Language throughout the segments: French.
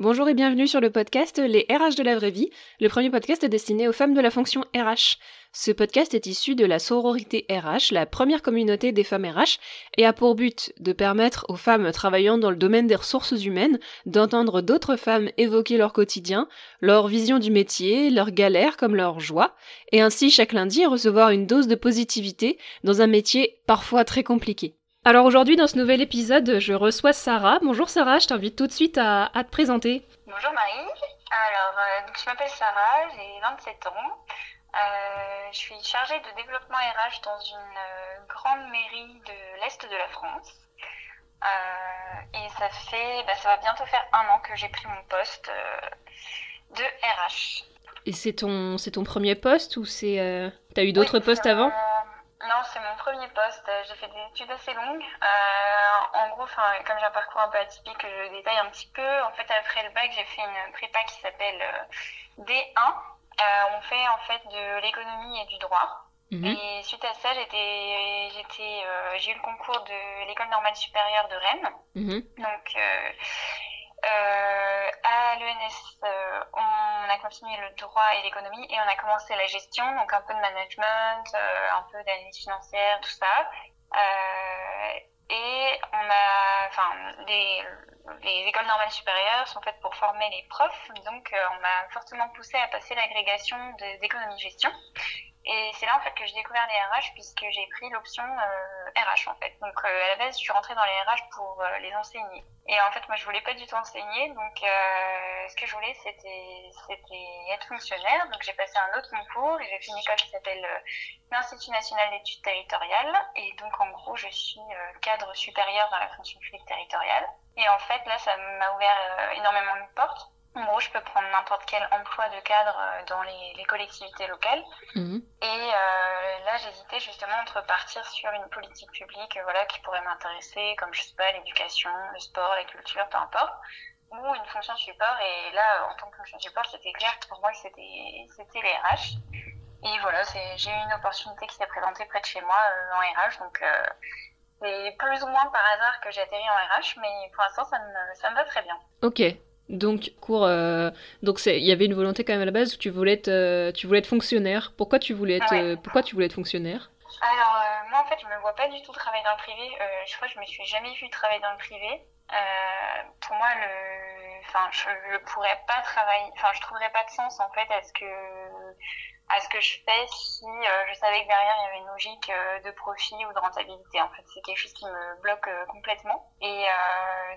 Bonjour et bienvenue sur le podcast Les RH de la vraie vie, le premier podcast destiné aux femmes de la fonction RH. Ce podcast est issu de la sororité RH, la première communauté des femmes RH, et a pour but de permettre aux femmes travaillant dans le domaine des ressources humaines d'entendre d'autres femmes évoquer leur quotidien, leur vision du métier, leurs galères comme leurs joies, et ainsi chaque lundi recevoir une dose de positivité dans un métier parfois très compliqué. Alors aujourd'hui, dans ce nouvel épisode, je reçois Sarah. Bonjour Sarah, je t'invite tout de suite à, te présenter. Bonjour Marie. Alors, euh, je m'appelle Sarah, j'ai 27 ans. Euh, je suis chargée de développement RH dans une euh, grande mairie de l'Est de la France. et ça fait, bah, ça va bientôt faire un an que j'ai pris mon poste de RH. Et c'est ton, c'est ton premier poste ou c'est, t'as eu d'autres postes avant? Non, c'est mon premier poste. Euh, j'ai fait des études assez longues. Euh, en gros, comme j'ai un parcours un peu atypique, je détaille un petit peu. En fait, après le bac, j'ai fait une prépa qui s'appelle euh, D1. on fait en fait de l'économie et du droit. Mhm. Et suite à ça, j'étais, j'étais, j'ai eu le concours de l'école normale supérieure de Rennes. Mhm. Donc, euh, à l'ENS, euh, on a continué le droit et l'économie et on a commencé la gestion, donc un peu de management, euh, un peu d'analyse financière, tout ça. et on a, enfin, les, les écoles normales supérieures sont faites pour former les profs, donc on m'a fortement poussé à passer l'agrégation d'économie-gestion. Et c'est là en fait que j'ai découvert les RH puisque j'ai pris l'option RH en fait. Donc à la base, je suis rentrée dans les RH pour les enseigner. Et en fait, moi, je voulais pas du tout enseigner. Donc, euh, ce que je voulais, c'était, c'était être fonctionnaire. Donc, j'ai passé un autre concours et j'ai fait une école qui s'appelle euh, l'Institut national d'études territoriales. Et donc, en gros, je suis euh, cadre supérieur dans la fonction publique territoriale. Et en fait, là, ça m'a ouvert énormément de portes. En gros, je peux prendre n'importe quel emploi de cadre euh, dans les, les collectivités locales. Mhm. Et euh, là, j'hésitais justement entre partir sur une politique publique euh, voilà, qui pourrait m'intéresser, comme je sais pas, l'éducation, le sport, la culture, peu importe, ou une fonction support. Et là, en tant que fonction support, c'était clair que pour moi, c'était c'était les RH. Et voilà, j'ai eu une opportunité qui s'est présentée près de chez moi euh, en RH. Donc, euh, c'est plus ou moins par hasard que j'ai atterri en RH, mais pour l'instant, ça me, ça me va très bien. Ok. Donc, cours, euh, donc il y avait une volonté quand même à la base où tu voulais être, euh, tu voulais être fonctionnaire. Pourquoi tu voulais être, euh, pourquoi tu voulais être fonctionnaire? Alors, moi en fait, je me vois pas du tout travailler dans le privé. je crois que je me suis jamais vue travailler dans le privé. pour moi, le, enfin, je, je pourrais pas travailler, enfin, je trouverais pas de sens en fait à ce que à ce que je fais si euh, je savais que derrière il y avait une logique euh, de profit ou de rentabilité. En fait, c'est quelque chose qui me bloque euh, complètement. Et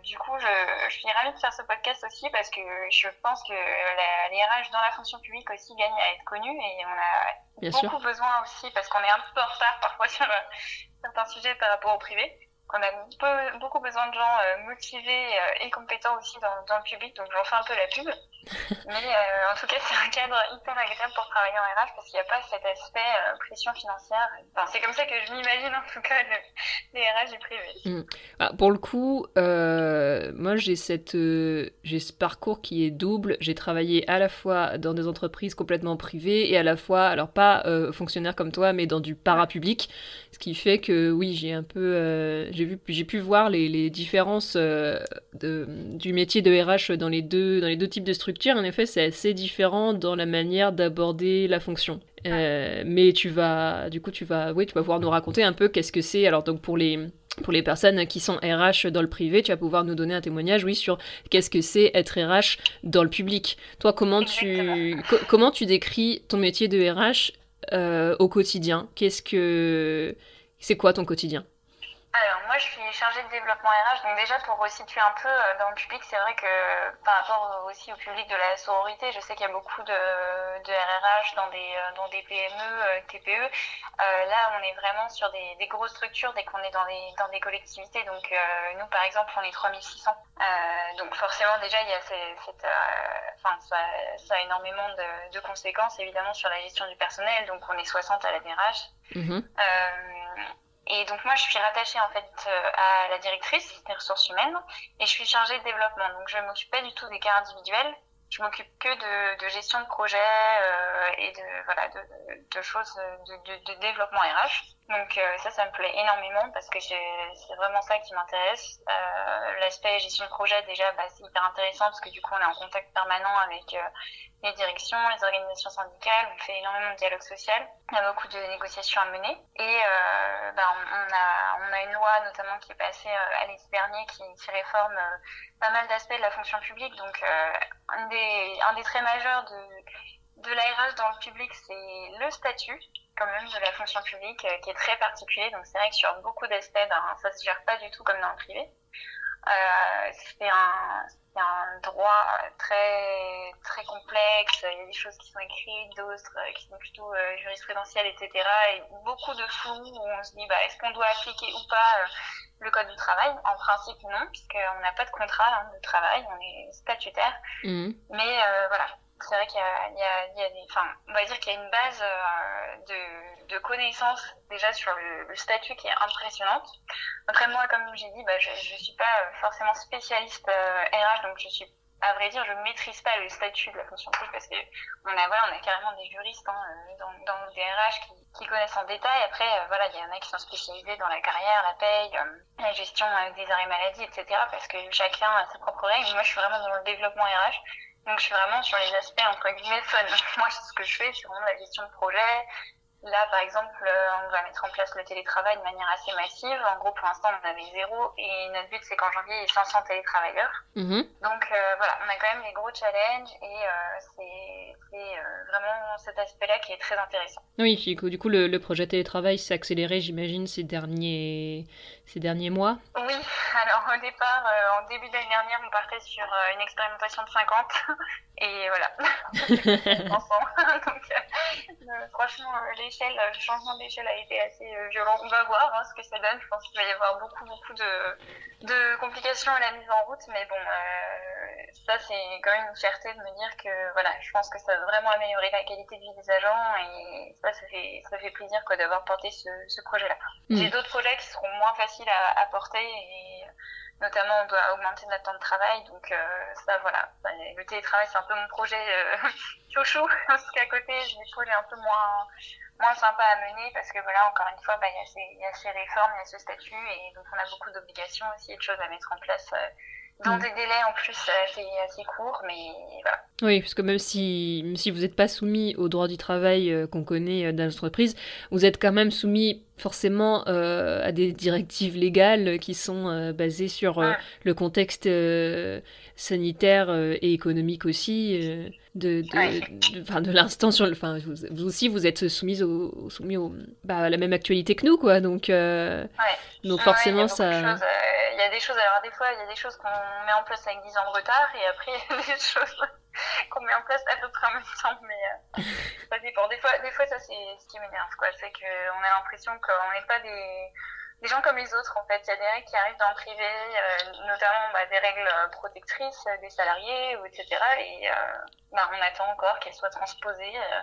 du coup, je, je, suis ravie de faire ce podcast aussi parce que je pense que la, les RH dans la fonction publique aussi gagnent à être connus et on a beaucoup besoin aussi parce qu'on est un peu en retard parfois sur certains sujets par rapport au privé. On a beaucoup besoin de gens motivés et compétents aussi dans, dans le public, donc j'en fais un peu la pub. Mais euh, en tout cas, c'est un cadre hyper agréable pour travailler en RH parce qu'il n'y a pas cet aspect euh, pression financière. Enfin, c'est comme ça que je m'imagine en tout cas les RH du privé. Mm. Ah, pour le coup, euh, moi j'ai cette j'ai ce parcours qui est double. J'ai travaillé à la fois dans des entreprises complètement privées et à la fois, alors pas fonctionnaire comme toi, mais dans du parapublic. Ce qui fait que oui, j'ai un peu j'ai vu j'ai pu voir les, les différences de, du métier de RH dans les deux dans les deux types de structures en effet, c'est assez différent dans la manière d'aborder la fonction. Euh, mais tu vas, du coup, tu vas, oui, tu vas pouvoir nous raconter un peu qu'est-ce que c'est. Alors, donc, pour les, pour les personnes qui sont RH dans le privé, tu vas pouvoir nous donner un témoignage, oui, sur qu'est-ce que c'est être RH dans le public. Toi, comment tu, comment tu décris ton métier de RH euh, au quotidien. Qu'est-ce que, c'est quoi ton quotidien? Alors moi je suis chargée de développement RH, donc déjà pour resituer un peu euh, dans le public, c'est vrai que par rapport aussi au public de la sororité, je sais qu'il y a beaucoup de, de RRH dans des, euh, dans des PME, euh, TPE. là on est vraiment sur des, des grosses structures dès qu'on est dans des, dans des collectivités, donc nous par exemple on est 3600. donc forcément déjà il y a cette, enfin ça, ça, a énormément de, de, conséquences évidemment sur la gestion du personnel, donc on est 60 à la DRH. Mmh. Et donc moi, je suis rattachée en fait euh, à la directrice des ressources humaines et je suis chargée de développement. Donc je m'occupe pas du tout des cas individuels. Je m'occupe que de, de, gestion de projet euh, et de voilà de, de choses de, de, développement RH. Donc euh, ça, ça me plaît énormément parce que c'est vraiment ça qui m'intéresse. Euh, L'aspect gestion de projet, déjà, bah, c'est hyper intéressant parce que du coup, on est en contact permanent avec euh, les directions, les organisations syndicales, on fait énormément de dialogue social, il y a beaucoup de négociations à mener. Et euh, bah, on, a, une loi notamment qui est passée euh, à l'été dernier qui, réforme pas mal d'aspects de la fonction publique. Donc un, des, traits majeurs de, de l'ARH dans le public, c'est le statut quand même de la fonction publique euh, qui est très particulier. Donc c'est vrai que sur beaucoup d'aspects, ben, ça se gère pas du tout comme dans le privé. Euh, c'est un, un droit très très complexe. Il y a des choses qui sont écrites, d'autres euh, qui sont plutôt euh, jurisprudentielles, etc. Et beaucoup de flou où on se dit bah, est-ce qu'on doit appliquer ou pas euh, le code du travail? En principe non, puisqu'on n'a pas de contrat hein, de travail, on est statutaire. Mmh. Mais voilà, c'est vrai qu'il y a, des, enfin, on va dire qu'il y a une base euh, de, connaissances déjà sur le, statut qui est impressionnante. Après moi, comme j'ai dit, bah, je, je suis pas forcément spécialiste euh, RH, donc je suis à vrai dire, je maîtrise pas le statut de la fonction publique parce que on a voilà, on carrément des juristes hein, euh, dans, dans le DRH qui, connaissent en détail. Après, euh, voilà, il y en a qui sont spécialisés dans la carrière, la paye, euh, la gestion des arrêts maladie, etc. Parce que chacun a ses propres règles. Moi, je suis vraiment dans le développement RH. Donc, je suis vraiment sur les aspects, entre guillemets, fun. Moi, ce que je fais, c'est vraiment la gestion de projet. Là, par exemple, euh, on va mettre en place le télétravail de manière assez massive. En gros, pour l'instant, on avait zéro et notre but, c'est qu'en janvier, il y ait 500 télétravailleurs. Mmh. Donc, euh, voilà, on a quand même des gros challenges et euh, c'est euh, vraiment cet aspect-là qui est très intéressant. Oui, du coup, le, le projet télétravail s'est accéléré, j'imagine, ces derniers, ces derniers mois Oui, alors au départ, euh, en début d'année dernière, on partait sur euh, une expérimentation de 50 et voilà, Donc, euh, franchement, l'échelle, le changement d'échelle a été assez violent. On va voir hein, ce que ça donne. Je pense qu'il va y avoir beaucoup, beaucoup de, de complications à la mise en route, mais bon, ça c'est quand même une fierté de me dire que voilà, je pense que ça va vraiment améliorer la qualité de vie des agents et ça, ça fait, ça fait plaisir d'avoir porté ce, ce projet-là. Mm. J'ai d'autres projets qui seront moins faciles à, à porter et notamment on doit augmenter notre temps de travail donc euh, ça voilà le télétravail c'est un peu mon projet euh, chouchou parce qu'à côté j'ai des projets un peu moins moins sympas à mener parce que voilà encore une fois bah, il y, a ces, y a ces réformes il y a ce statut et donc on a beaucoup d'obligations aussi et de choses à mettre en place euh, dans mm. des délais en plus assez, assez courts, mais voilà. Oui, parce que même si, même si vous n'êtes pas soumis au droit du travail qu'on connaît dans l'entreprise, vous êtes quand même soumis forcément euh, à des directives légales qui sont euh, basées sur euh, le contexte sanitaire et économique aussi de, de, de, de l'instant sur le. Enfin, vous, vous, aussi, vous êtes soumise au, soumis au, bah, à la même actualité que nous, quoi. Donc, ouais. donc forcément, ça. Il y a des choses, alors des fois, il y a des choses qu'on met en place avec 10 ans de retard, et après, il y a des choses qu'on met en place à peu près en même temps, mais euh, ça dépend. Des fois, des fois ça c'est ce qui m'énerve, quoi. C'est qu'on a l'impression qu'on n'est pas des, des gens comme les autres, en fait. Il y a des règles qui arrivent dans le privé, euh, notamment bah, des règles protectrices des salariés, ou etc. Et euh, bah, on attend encore qu'elles soient transposées euh,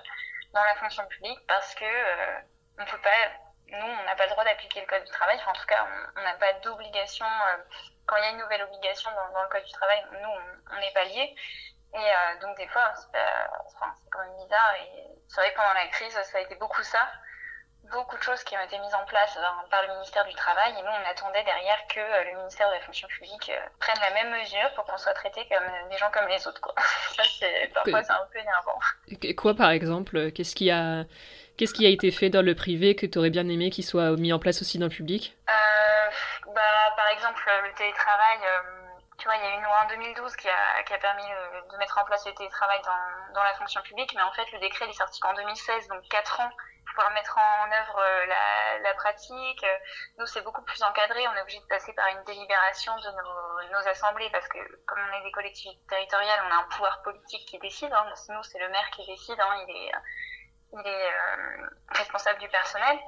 dans la fonction publique parce que euh, on peut pas nous, on n'a pas le droit d'appliquer le code du travail. Enfin, en tout cas, on n'a pas d'obligation. Euh, quand il y a une nouvelle obligation dans, dans, le code du travail, nous, on n'est pas liés. Et euh, donc des fois, c'est enfin, quand même bizarre. Et c'est vrai que pendant la crise, ça a été beaucoup ça. Beaucoup de choses qui ont été mises en place hein, par le ministère du Travail. Et nous, on attendait derrière que euh, le ministère de la fonction publique euh, prenne la même mesure pour qu'on soit traité comme euh, des gens comme les autres. Quoi. ça, c'est, parfois, c'est un peu énervant. Et quoi, par exemple Qu'est-ce qui a... Qu'est-ce qui a été fait dans le privé que tu aurais bien aimé qu'il soit mis en place aussi dans le public? Euh, bah, Par exemple, le télétravail, tu vois, il y a une loi en 2012 qui a, qui a permis euh, de mettre en place le télétravail dans, dans la fonction publique, mais en fait, le décret est sorti qu'en 2016, donc 4 ans pour pouvoir mettre en œuvre euh, la, la pratique. Nous, c'est beaucoup plus encadré. On est obligé de passer par une délibération de nos, nos, assemblées parce que, comme on est des collectivités territoriales, on a un pouvoir politique qui décide. Hein. Nous, c'est le maire qui décide. Hein. Il est, il est euh, responsable du personnel.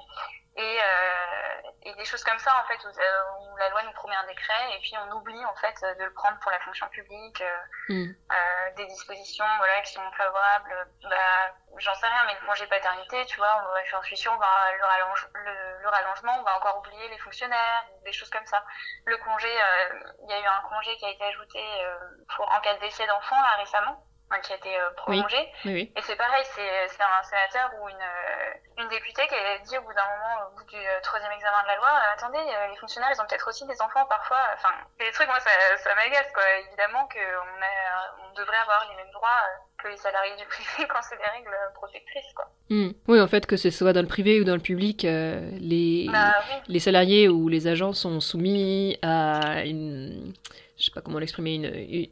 Et, euh, et, des choses comme ça en fait où, où, la loi nous promet un décret et puis on oublie en fait de le prendre pour la fonction publique euh, mm. euh, des dispositions voilà qui sont favorables bah j'en sais rien mais le congé paternité tu vois j'en suis sûre bah, le, rallonge, le, le, rallongement on va encore oublier les fonctionnaires des choses comme ça le congé euh, il y a eu un congé qui a été ajouté euh, pour en cas de décès d'enfant là récemment qui a été prolongé. Et c'est pareil, c'est un sénateur ou une, une députée qui a dit au bout d'un moment, au bout du troisième examen de la loi, attendez, les fonctionnaires, ils ont peut-être aussi des enfants parfois. Enfin, c'est des trucs, moi, ça, ça m'agace, quoi. Évidemment qu'on on devrait avoir les mêmes droits que les salariés du privé quand c'est des règles protectrices, quoi. Hmm. Oui, en fait, que ce soit dans le privé ou dans le public, les, bah les salariés ou les agents sont soumis à une je sais pas comment l'exprimer,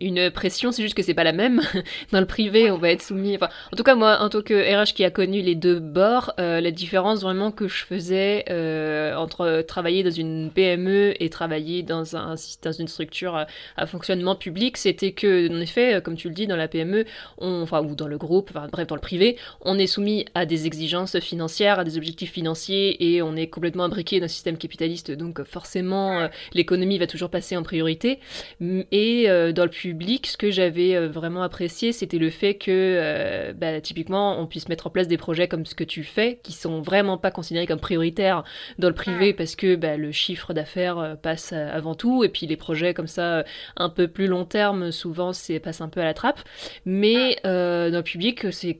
une, une pression, c'est juste que c'est pas la même. Dans le privé, on va être soumis. Enfin, en tout cas, moi, en tant que RH qui a connu les deux bords, euh, la différence vraiment que je faisais euh, entre travailler dans une PME et travailler dans, un, dans une structure à, fonctionnement public, c'était que, en effet, comme tu le dis, dans la PME, enfin, ou dans le groupe, enfin, bref, dans le privé, on est soumis à des exigences financières, à des objectifs financiers et on est complètement imbriqué dans un système capitaliste. Donc, forcément, euh, l'économie va toujours passer en priorité. Et euh, dans le public, ce que j'avais euh, vraiment apprécié, c'était le fait que, euh, bah, typiquement, on puisse mettre en place des projets comme ce que tu fais, qui sont vraiment pas considérés comme prioritaires dans le privé, parce que bah, le chiffre d'affaires passe avant tout, et puis les projets comme ça, un peu plus long terme, souvent, c'est passe un peu à la trappe. Mais dans le public, c'est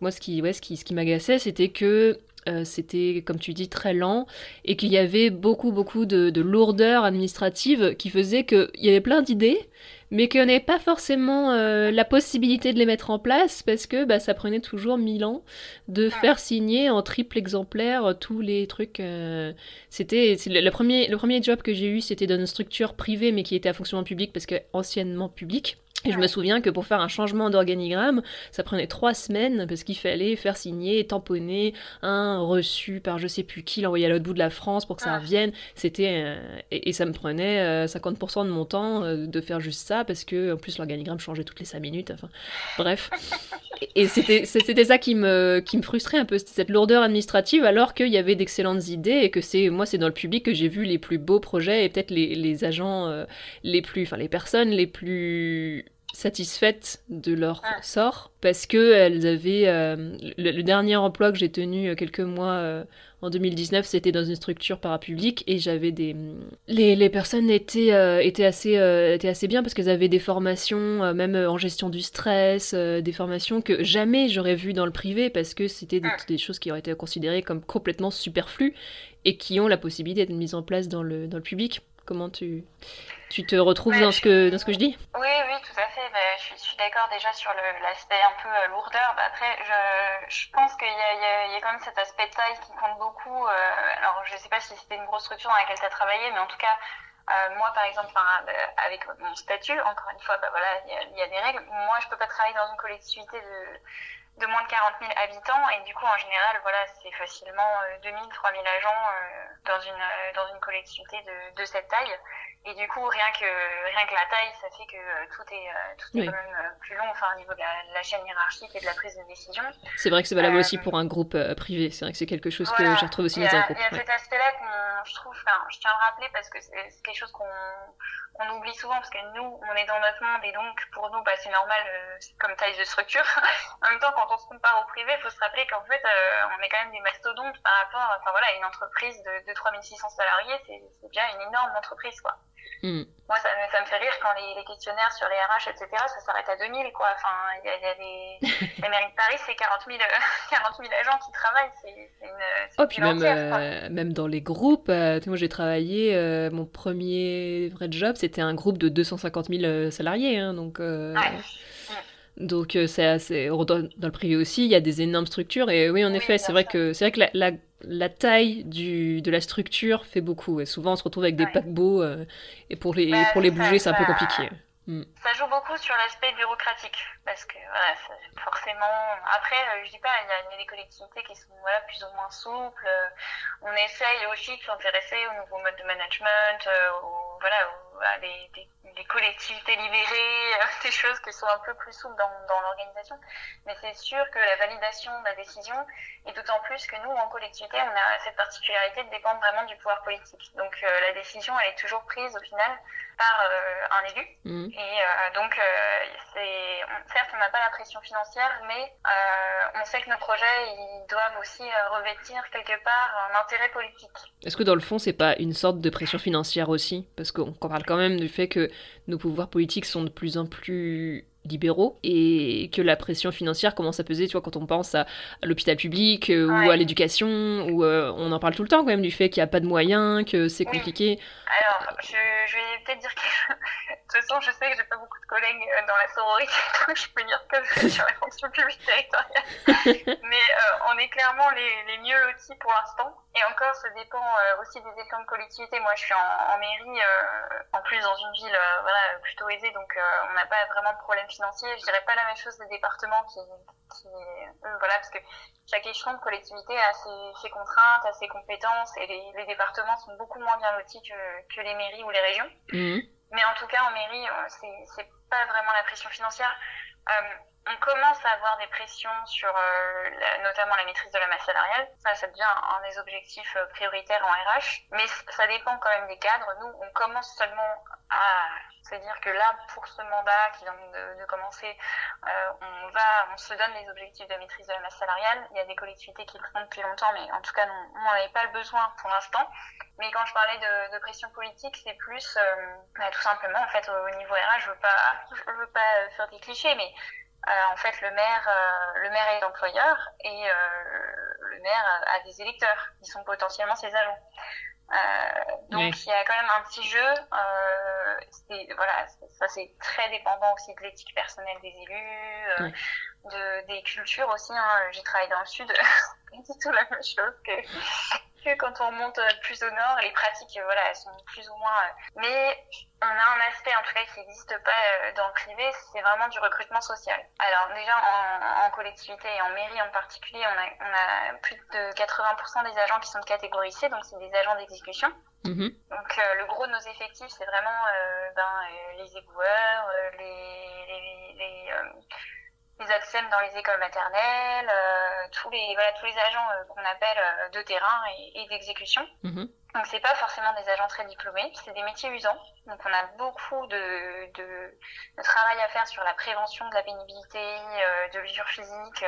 moi ce qui, ouais, ce qui, ce qui m'agaçait, c'était que euh, c'était, comme tu dis, très lent et qu'il y avait beaucoup, beaucoup de, de lourdeur administrative qui faisait qu'il y avait plein d'idées, mais qu'on n'avait pas forcément euh, la possibilité de les mettre en place parce que bah, ça prenait toujours mille ans de faire signer en triple exemplaire tous les trucs. Euh, c'était le, premier, le premier job que j'ai eu, c'était dans une structure privée mais qui était à fonctionnement public parce que anciennement public. Et je me souviens que pour faire un changement d'organigramme, ça prenait trois semaines parce qu'il fallait faire signer, tamponner un reçu par je sais plus qui, l'envoyer à l'autre bout de la France pour que ça ah. revienne. C'était euh, et, ça me prenait 50% euh, de mon temps euh, de faire juste ça parce que en plus l'organigramme changeait toutes les 5 minutes. Enfin, bref. Et, c'était c'était ça qui me qui me frustrait un peu, cette lourdeur administrative alors qu'il y avait d'excellentes idées et que c'est moi c'est dans le public que j'ai vu les plus beaux projets et peut-être les, les agents les plus enfin les personnes les plus satisfaites de leur ah. sort parce que elles avaient euh, le, dernier emploi que j'ai tenu euh, quelques mois euh, en 2019 c'était dans une structure parapublique et j'avais des les, les personnes étaient étaient assez étaient assez bien parce qu'elles avaient des formations même en gestion du stress des formations que jamais j'aurais vues dans le privé parce que c'était des, ah. des, choses qui auraient été considérées comme complètement superflues et qui ont la possibilité d'être mises en place dans le dans le public comment tu tu te retrouves dans, ce que, dans ce que je dis? Oui, oui, tout à fait. Ben, je suis, d'accord déjà sur l'aspect un peu euh, lourdeur. Ben, après, je, je pense qu'il y, y, y, a quand même cet aspect taille qui compte beaucoup. Euh, alors, je ne sais pas si c'était une grosse structure dans laquelle tu as travaillé, mais en tout cas, euh, moi, par exemple, avec mon statut, encore une fois, ben, voilà, il y, a des règles. Moi, je peux pas travailler dans une collectivité de de moins de 40 000 habitants et du coup en général voilà c'est facilement 2000 3000 agents euh, dans une dans une collectivité de, de cette taille et du coup, rien que, rien que la taille, ça fait que euh, tout est, euh, tout est quand même euh, plus long enfin, au niveau de la, chaîne hiérarchique et de la prise de décision. C'est vrai que c'est valable aussi pour un groupe privé. C'est vrai que c'est quelque chose que je retrouve aussi dans un groupe. Il y a cet aspect-là qu'on, je trouve, enfin, je tiens à le rappeler parce que c'est quelque chose qu'on on oublie souvent parce que nous, on est dans notre monde et donc pour nous, bah, c'est normal comme taille de structure. en même temps, quand on se compare au privé, il faut se rappeler qu'en fait, on est quand même des mastodontes par rapport, enfin voilà, une entreprise de, de 3600 salariés, c'est bien une énorme entreprise, quoi. Hmm. Moi, ça me, ça me, fait rire quand les, les, questionnaires sur les RH, etc., ça s'arrête à 2000, quoi. Enfin, il y a, y a des... les mairies de Paris, c'est 40 000, 40 000 agents qui travaillent. C'est une, oh, puis même, euh, même dans les groupes, euh, moi j'ai travaillé, euh, mon premier vrai job, c'était un groupe de 250 000 salariés, hein, donc... Ouais. Donc c'est assez dans, dans le privé aussi, il y a des énormes structures et oui en effet c'est vrai que c'est vrai que la, la, la taille du, de la structure fait beaucoup. Et souvent, on se retrouve avec des paquebots euh, et pour les, pour les bouger, c'est un peu compliqué. Mm. Ça joue beaucoup sur l'aspect bureaucratique parce que voilà, forcément. Après, euh, je dis pas, il y, a des collectivités qui sont voilà, plus ou moins souples. Euh, on essaye aussi de s'intéresser aux nouveaux modes de management, aux, voilà, à des, des, collectivités libérées, des choses qui sont un peu plus souples dans, dans l'organisation. Mais c'est sûr que la validation de la décision, et d'autant plus que nous, en collectivité, on a cette particularité de dépendre vraiment du pouvoir politique. Donc la décision, elle est toujours prise au final par euh, un élu. Mm. Et euh, donc, euh, certes, on n'a pas la pression financière, mais on sait que nos projets, ils doivent aussi revêtir quelque part un intérêt politique. Est-ce que dans le fond, c'est pas une sorte de pression financière aussi? Parce qu'on parle quand même du fait que nos pouvoirs politiques sont de plus en plus libéraux et que la pression financière commence à peser, tu vois, quand on pense à, l'hôpital public euh, ou à l'éducation, où euh, on en parle tout le temps quand même du fait qu'il n'y a pas de moyens, que c'est compliqué. Alors, je, je vais peut-être dire que, de toute façon, je sais que j'ai pas beaucoup de collègues euh, dans la sororité, donc je peux dire que je sur la fonction publique territoriale. Mais on est clairement les, les mieux lotis pour l'instant. Et encore, ça dépend aussi des échelons de collectivité. Moi, je suis en, en mairie, en plus dans une ville voilà, plutôt aisée, donc on n'a pas vraiment de problème financier. Je dirais pas la même chose des départements qui, qui voilà, parce que chaque échelon de collectivité a ses, contraintes, a ses compétences, et les, départements sont beaucoup moins bien lotis que, que les mairies ou les régions. Mmh. Mais en tout cas, en mairie, c'est pas vraiment la pression financière. Euh, on commence à avoir des pressions sur euh, notamment la maîtrise de la masse salariale. Ça, ça devient un des objectifs prioritaires en RH. Mais ça dépend quand même des cadres. Nous, on commence seulement à c'est-à-dire que là, pour ce mandat qui vient de, commencer, euh, on va, on se donne les objectifs de maîtrise de la masse salariale. Il y a des collectivités qui le font depuis longtemps, mais en tout cas, non, on n'en avait pas le besoin pour l'instant. Mais quand je parlais de, pression politique, c'est plus, euh, bah, tout simplement, en fait, au niveau RH, je veux pas, je veux pas faire des clichés, mais euh, en fait, le maire, le maire est l'employeur et le maire a des électeurs qui sont potentiellement ses agents. Euh, donc il y a quand même un petit jeu. Euh, voilà, ça c'est très dépendant aussi de l'éthique personnelle des élus, euh, de, des cultures aussi. Hein. J'ai travaillé dans le sud, c'est du tout la même chose que quand on monte plus au nord, les pratiques, voilà, elles sont plus ou moins. Mais on a un aspect, en tout cas, qui n'existe pas euh, dans le privé, c'est vraiment du recrutement social. Alors déjà, en, collectivité et en mairie en particulier, on a, on a plus de 80% des agents qui sont de catégorie C, donc c'est des agents d'exécution. Mhm. Donc euh, le gros de nos effectifs, c'est vraiment euh, ben, les éboueurs, les, les, les les ATSEM dans les écoles maternelles, euh, tous les voilà tous les agents euh, qu'on appelle euh, de terrain et, d'exécution. Mhm. Donc c'est pas forcément des agents très diplômés, c'est des métiers usants. Donc on a beaucoup de, de, de, travail à faire sur la prévention de la pénibilité, de l'usure physique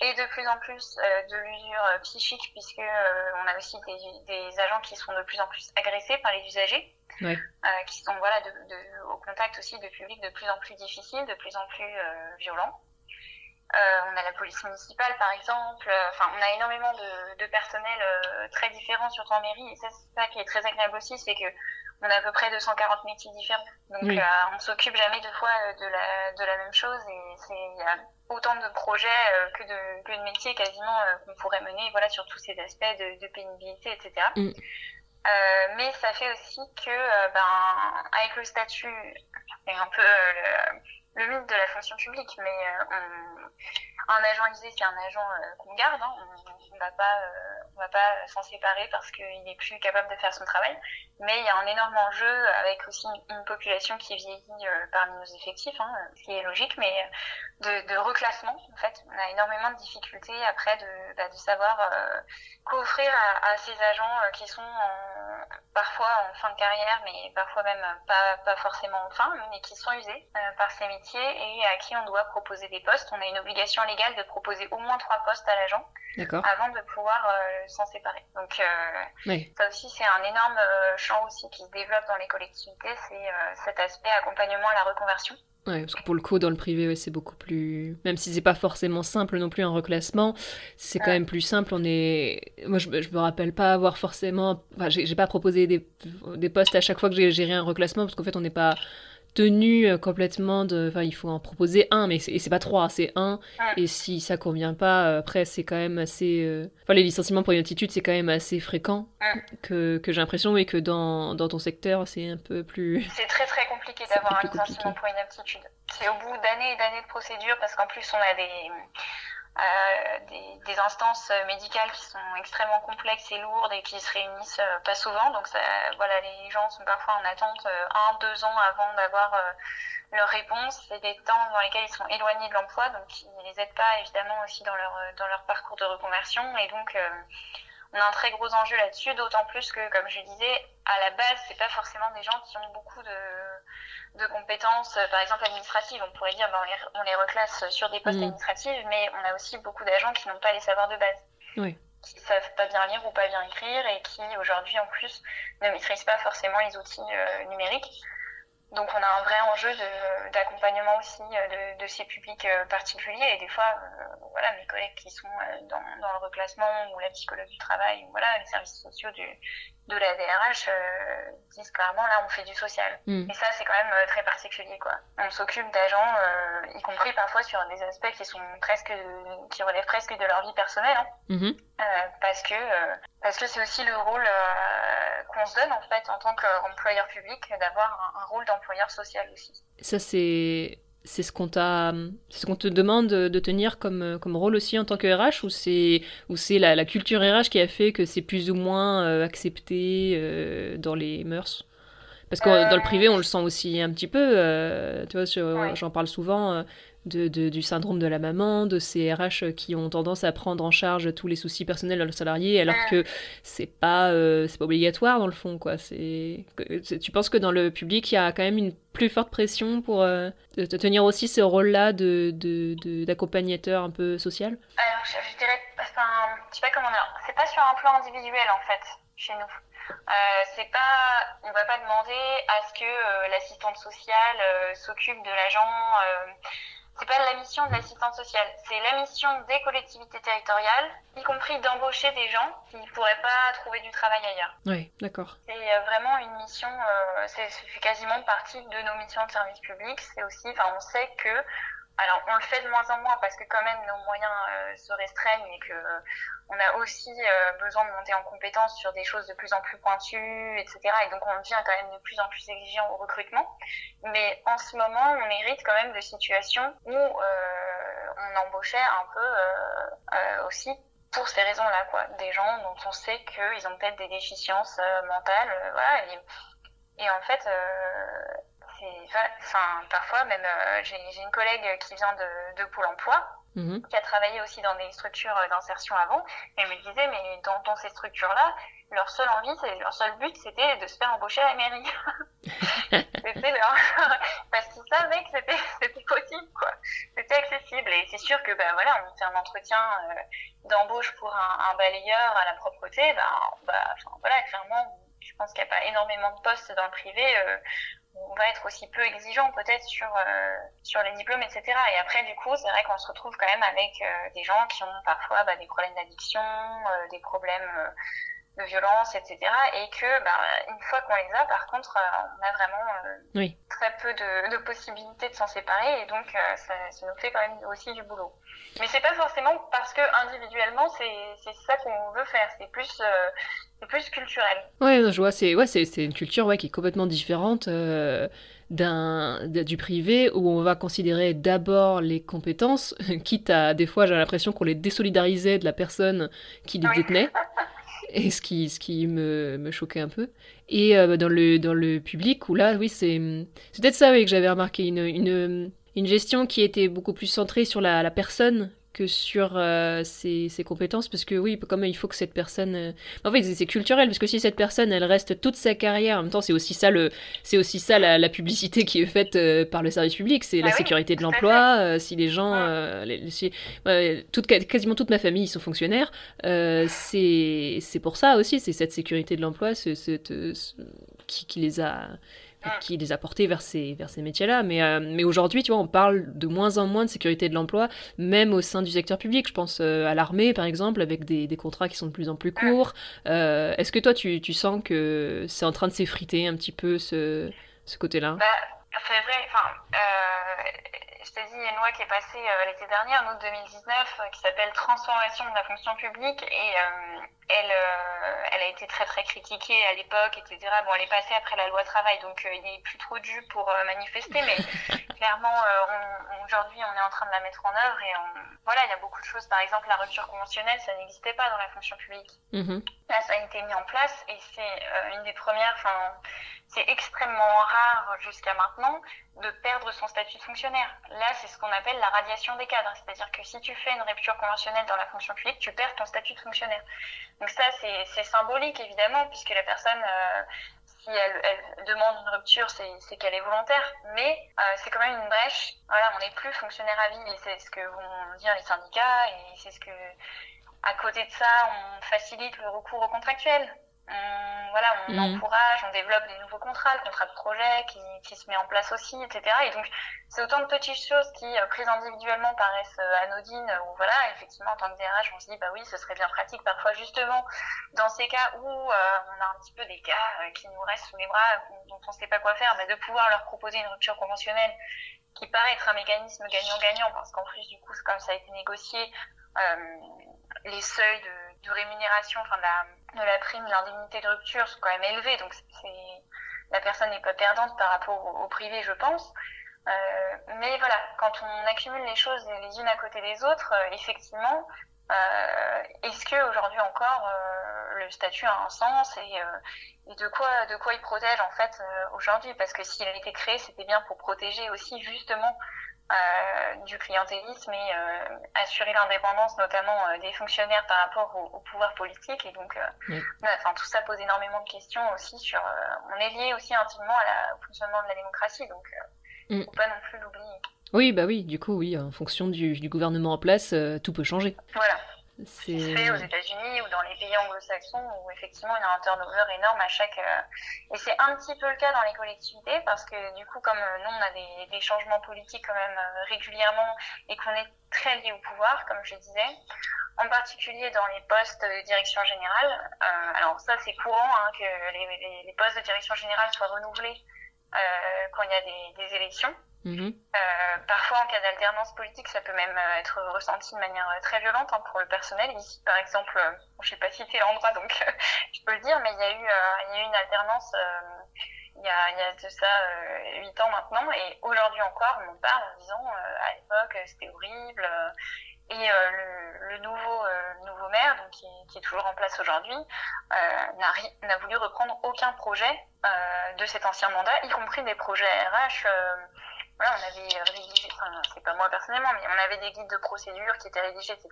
et de plus en plus de l'usure psychique puisque on a aussi des, des, agents qui sont de plus en plus agressés par les usagers. Ouais. qui sont voilà de, de, au contact aussi de publics de plus en plus difficiles, de plus en plus violents. Euh, on a la police municipale, par exemple. Euh, enfin, on a énormément de, de personnel euh, très différents, surtout en mairie. Et ça, c'est ça qui est très agréable aussi, c'est que on a à peu près 240 métiers différents. Donc, oui. on s'occupe jamais deux fois de la, de la même chose. Et c'est, il y a autant de projets que, de, que de métiers quasiment qu'on pourrait mener, voilà, sur tous ces aspects de, de pénibilité, etc. Mm. Euh, mais ça fait aussi que, ben, avec le statut, et un peu le, le mythe de la fonction publique, mais euh, un agent ISE, c'est un agent euh, qu'on garde. Hein. On ne va pas, euh, on va pas s'en séparer parce qu'il n'est plus capable de faire son travail. Mais il y a un énorme enjeu avec aussi une, population qui vieillit parmi nos effectifs, hein, ce qui est logique, mais de, reclassement. En fait, on a énormément de difficultés après de, bah, savoir qu'offrir à, à, ces agents qui sont parfois en fin de carrière, mais parfois même pas, pas forcément en fin, mais qui sont usés par ces métiers et à qui on doit proposer des postes. On a une obligation légale de proposer au moins trois postes à l'agent avant de pouvoir euh, s'en séparer. Donc euh, ça aussi c'est un énorme euh, champ aussi qui se développe dans les collectivités, c'est cet aspect accompagnement à la reconversion. Ouais, parce que pour le coup, dans le privé, c'est beaucoup plus. Même si c'est pas forcément simple non plus un reclassement, c'est quand même plus simple. On est. Moi, je, je me rappelle pas avoir forcément. Enfin, j'ai pas proposé des, des postes à chaque fois que j'ai géré un reclassement, parce qu'en fait, on n'est pas tenu euh, complètement de. Enfin, il faut en proposer un, mais c'est pas trois, c'est un. Et si ça convient pas, euh, après, c'est quand même assez. Euh, enfin, les licenciements pour une attitude, c'est quand même assez fréquent. Que, que j'ai l'impression, oui, que dans, dans ton secteur, c'est un peu plus. C'est très très compliqué d'avoir un licenciement pour une aptitude. C'est au bout d'années et d'années de procédure, parce qu'en plus, on a des des, des, instances médicales qui sont extrêmement complexes et lourdes et qui se réunissent euh, pas souvent. Donc ça, voilà, les gens sont parfois en attente euh, un, deux ans avant d'avoir leur réponse. C'est des temps dans lesquels ils sont éloignés de l'emploi, donc ils ne les aident pas évidemment aussi dans leur dans leur parcours de reconversion. Et donc on a un très gros enjeu là-dessus, d'autant plus que, comme je disais, à la base, c'est pas forcément des gens qui ont beaucoup de, de compétences, par exemple administratives. On pourrait dire, ben, on, les, on les reclasse sur des postes mmh. administratifs, mais on a aussi beaucoup d'agents qui n'ont pas les savoirs de base. Oui. Qui savent pas bien lire ou pas bien écrire et qui, aujourd'hui, en plus, ne maîtrisent pas forcément les outils euh, numériques. Donc on a un vrai enjeu d'accompagnement aussi de, de, ces publics particuliers. Et des fois, voilà, mes collègues qui sont dans, dans, le reclassement ou la psychologue du travail ou voilà les services sociaux du, de la DRH euh, disent clairement là on fait du social. Mm. Et ça c'est quand même euh, très particulier quoi. On s'occupe d'agents, euh, y compris parfois sur des aspects qui sont presque, qui relèvent presque de leur vie personnelle, hein. mm-hmm. parce que parce que c'est aussi le rôle qu'on se donne en fait en tant qu'employeur public d'avoir un, un rôle d'employeur social aussi. Ça c'est c'est ce qu'on t'a, ce qu'on te demande de tenir comme, comme rôle aussi en tant que RH ou c'est, ou c'est la, la, culture RH qui a fait que c'est plus ou moins euh, accepté euh, dans les mœurs? Parce que dans le privé, on le sent aussi un petit peu. Euh, tu vois, j'en parle souvent de, du syndrome de la maman, de ces RH qui ont tendance à prendre en charge tous les soucis personnels de leurs salariés, alors que c'est pas, euh, c'est pas obligatoire dans le fond, quoi. C'est, tu penses que dans le public, il y a quand même une plus forte pression pour euh, te tenir aussi ce rôle-là de, de, d'accompagnateur un peu social? Alors, je, dirais, enfin, je sais pas comment dire, c'est pas sur un plan individuel en fait, chez nous. Euh, c'est pas, on va pas demander à ce que l'assistante sociale s'occupe de l'agent c'est pas la mission de l'assistante sociale, c'est la mission des collectivités territoriales, y compris d'embaucher des gens qui ne pourraient pas trouver du travail ailleurs. Oui, d'accord. C'est euh, vraiment une mission, euh, c'est quasiment partie de nos missions de service public. C'est aussi, enfin, on sait que alors, on le fait de moins en moins parce que quand même nos moyens euh, se restreignent et que euh, on a aussi euh, besoin de monter en compétence sur des choses de plus en plus pointues, etc. Et donc, on devient quand même de plus en plus exigeant au recrutement. Mais en ce moment, on hérite quand même de situations où on embauchait un peu aussi pour ces raisons-là, quoi. Des gens dont on sait qu'ils ont peut-être des déficiences mentales, voilà. Et, en fait enfin, parfois même, euh, j'ai une collègue qui vient de, de Pôle Emploi, mhm. qui a travaillé aussi dans des structures d'insertion avant, et elle me disait, mais dans, dans ces structures-là, leur seule envie, leur seul but, c'était de se faire embaucher à la mairie. c'était leur... parce qu'ils savaient que c'était, possible, quoi. C'était accessible. Et c'est sûr que, ben voilà, on fait un entretien euh, d'embauche pour un, un, balayeur à la propreté, ben, bah, voilà, clairement, je pense qu'il n'y a pas énormément de postes dans le privé. Euh, on va être aussi peu exigeant peut-être sur euh, sur les diplômes, etc. Et après, du coup, c'est vrai qu'on se retrouve quand même avec euh, des gens qui ont parfois bah, des problèmes d'addiction, euh, des problèmes de violence, etc. Et que, bah, une fois qu'on les a, par contre, on a vraiment très peu de, de, possibilités de s'en séparer, et donc ça, ça, nous fait quand même aussi du boulot. Mais c'est pas forcément parce que individuellement, c'est ça qu'on veut faire. C'est plus c'est plus culturel. Ouais, je vois, c'est ouais, c'est une culture ouais, qui est complètement différente euh, d'un du privé où on va considérer d'abord les compétences, quitte à des fois j'ai l'impression qu'on les désolidarisait de la personne qui les détenait. Et ce qui, ce qui me, me choquait un peu. Et euh, dans, le, dans le public, où là, oui, c'est peut-être ça oui, que j'avais remarqué, une, une, une gestion qui était beaucoup plus centrée sur la, la personne que sur euh, ses, compétences parce que oui comme il faut que cette personne euh, en fait c'est culturel parce que si cette personne elle reste toute sa carrière en même temps c'est aussi ça le c'est aussi ça la, publicité qui est faite euh, par le service public c'est la ah sécurité de l'emploi si les gens toute, quasiment toute ma famille ils sont fonctionnaires c'est c'est pour ça aussi c'est cette sécurité de l'emploi qui, qui les a qui les a portés vers ces, vers ces métiers-là. Mais, euh, mais aujourd'hui, tu vois, on parle de moins en moins de sécurité de l'emploi, même au sein du secteur public. Je pense euh, à l'armée, par exemple, avec des, des, contrats qui sont de plus en plus courts. Euh, est-ce que toi, tu, tu sens que c'est en train de s'effriter un petit peu ce, ce côté-là? Bah, C'est vrai. Enfin, je t'ai dit, il y a une loi qui est passée l'été dernier, en août 2019, qui s'appelle Transformation de la fonction publique. Et elle, euh, elle a été très très critiquée à l'époque, etc. Bon, elle est passée après la loi travail, donc euh, il n'est plus trop dû pour euh, manifester, mais clairement, aujourd'hui, on est en train de la mettre en œuvre et voilà, il y a beaucoup de choses. Par exemple, la rupture conventionnelle, ça n'existait pas dans la fonction publique. Mm-hmm. Là, ça a été mis en place et c'est une des premières. Enfin, c'est extrêmement rare jusqu'à maintenant de perdre son statut de fonctionnaire. Là, c'est ce qu'on appelle la radiation des cadres, c'est-à-dire que si tu fais une rupture conventionnelle dans la fonction publique, tu perds ton statut de fonctionnaire. Donc ça, c'est symbolique, évidemment, puisque la personne, euh, si elle, demande une rupture, c'est qu'elle est volontaire. Mais euh, c'est quand même une brèche. Voilà, on n'est plus fonctionnaire à vie, et c'est ce que vont dire les syndicats, et c'est ce que... À côté de ça, on facilite le recours au contractuel. On, voilà, on mhm. encourage, on développe des nouveaux contrats, le contrat de projet qui, qui se met en place aussi, etc. Et donc, c'est autant de petites choses qui, euh, prises individuellement, paraissent euh, anodines, ou voilà, effectivement, en tant que DRH, on se dit, bah oui, ce serait bien pratique parfois, justement, dans ces cas où euh, on a un petit peu des cas qui nous restent sous les bras, dont on ne sait pas quoi faire, bah, de pouvoir leur proposer une rupture conventionnelle qui paraît être un mécanisme gagnant-gagnant, parce qu'en plus, du coup, comme ça a été négocié, les seuils de, de rémunération, enfin, de la de la prime, l'indemnité de rupture sont quand même élevées, donc la personne n'est pas perdante par rapport au, privé, je pense. Euh, mais voilà, quand on accumule les choses les unes à côté des autres, euh, effectivement, euh, est-ce que aujourd'hui encore le statut a un sens et, et, de quoi de quoi il protège en fait aujourd'hui? Parce que s'il a été créé, c'était bien pour protéger aussi justement du clientélisme et euh, assurer l'indépendance notamment euh, des fonctionnaires par rapport au, pouvoir politique. Et donc, enfin, tout ça pose énormément de questions aussi sur. on est lié aussi intimement à la, au fonctionnement de la démocratie, donc il ne faut pas non plus l'oublier. Oui, bah oui, du coup, oui, en fonction du, du gouvernement en place, tout peut changer. Voilà. C'est fait aux États-Unis ou dans les pays anglo-saxons où effectivement il y a un turnover énorme à chaque. Euh, et c'est un petit peu le cas dans les collectivités parce que du coup, comme euh, nous on a des, changements politiques quand même euh, régulièrement et qu'on est très lié au pouvoir, comme je disais, en particulier dans les postes de direction générale. Alors ça c'est courant hein, que les, postes de direction générale soient renouvelés quand il y a des élections. Mhm. Euh, parfois, en cas d'alternance politique, ça peut même euh, être ressenti de manière euh, très violente hein, pour le personnel. Ici, par exemple, euh, je sais pas citer l'endroit, donc je peux le dire, mais il y a eu, il y a eu une alternance il y a, il y a de ça huit ans maintenant, et aujourd'hui encore, on en parle en disant à l'époque c'était horrible. et le, le, nouveau, nouveau maire, donc qui, qui, est toujours en place aujourd'hui, n'a voulu reprendre aucun projet de cet ancien mandat, y compris des projets RH on avait rédigé, enfin, c'est pas moi personnellement, mais on avait des guides de procédure qui étaient rédigés, etc.,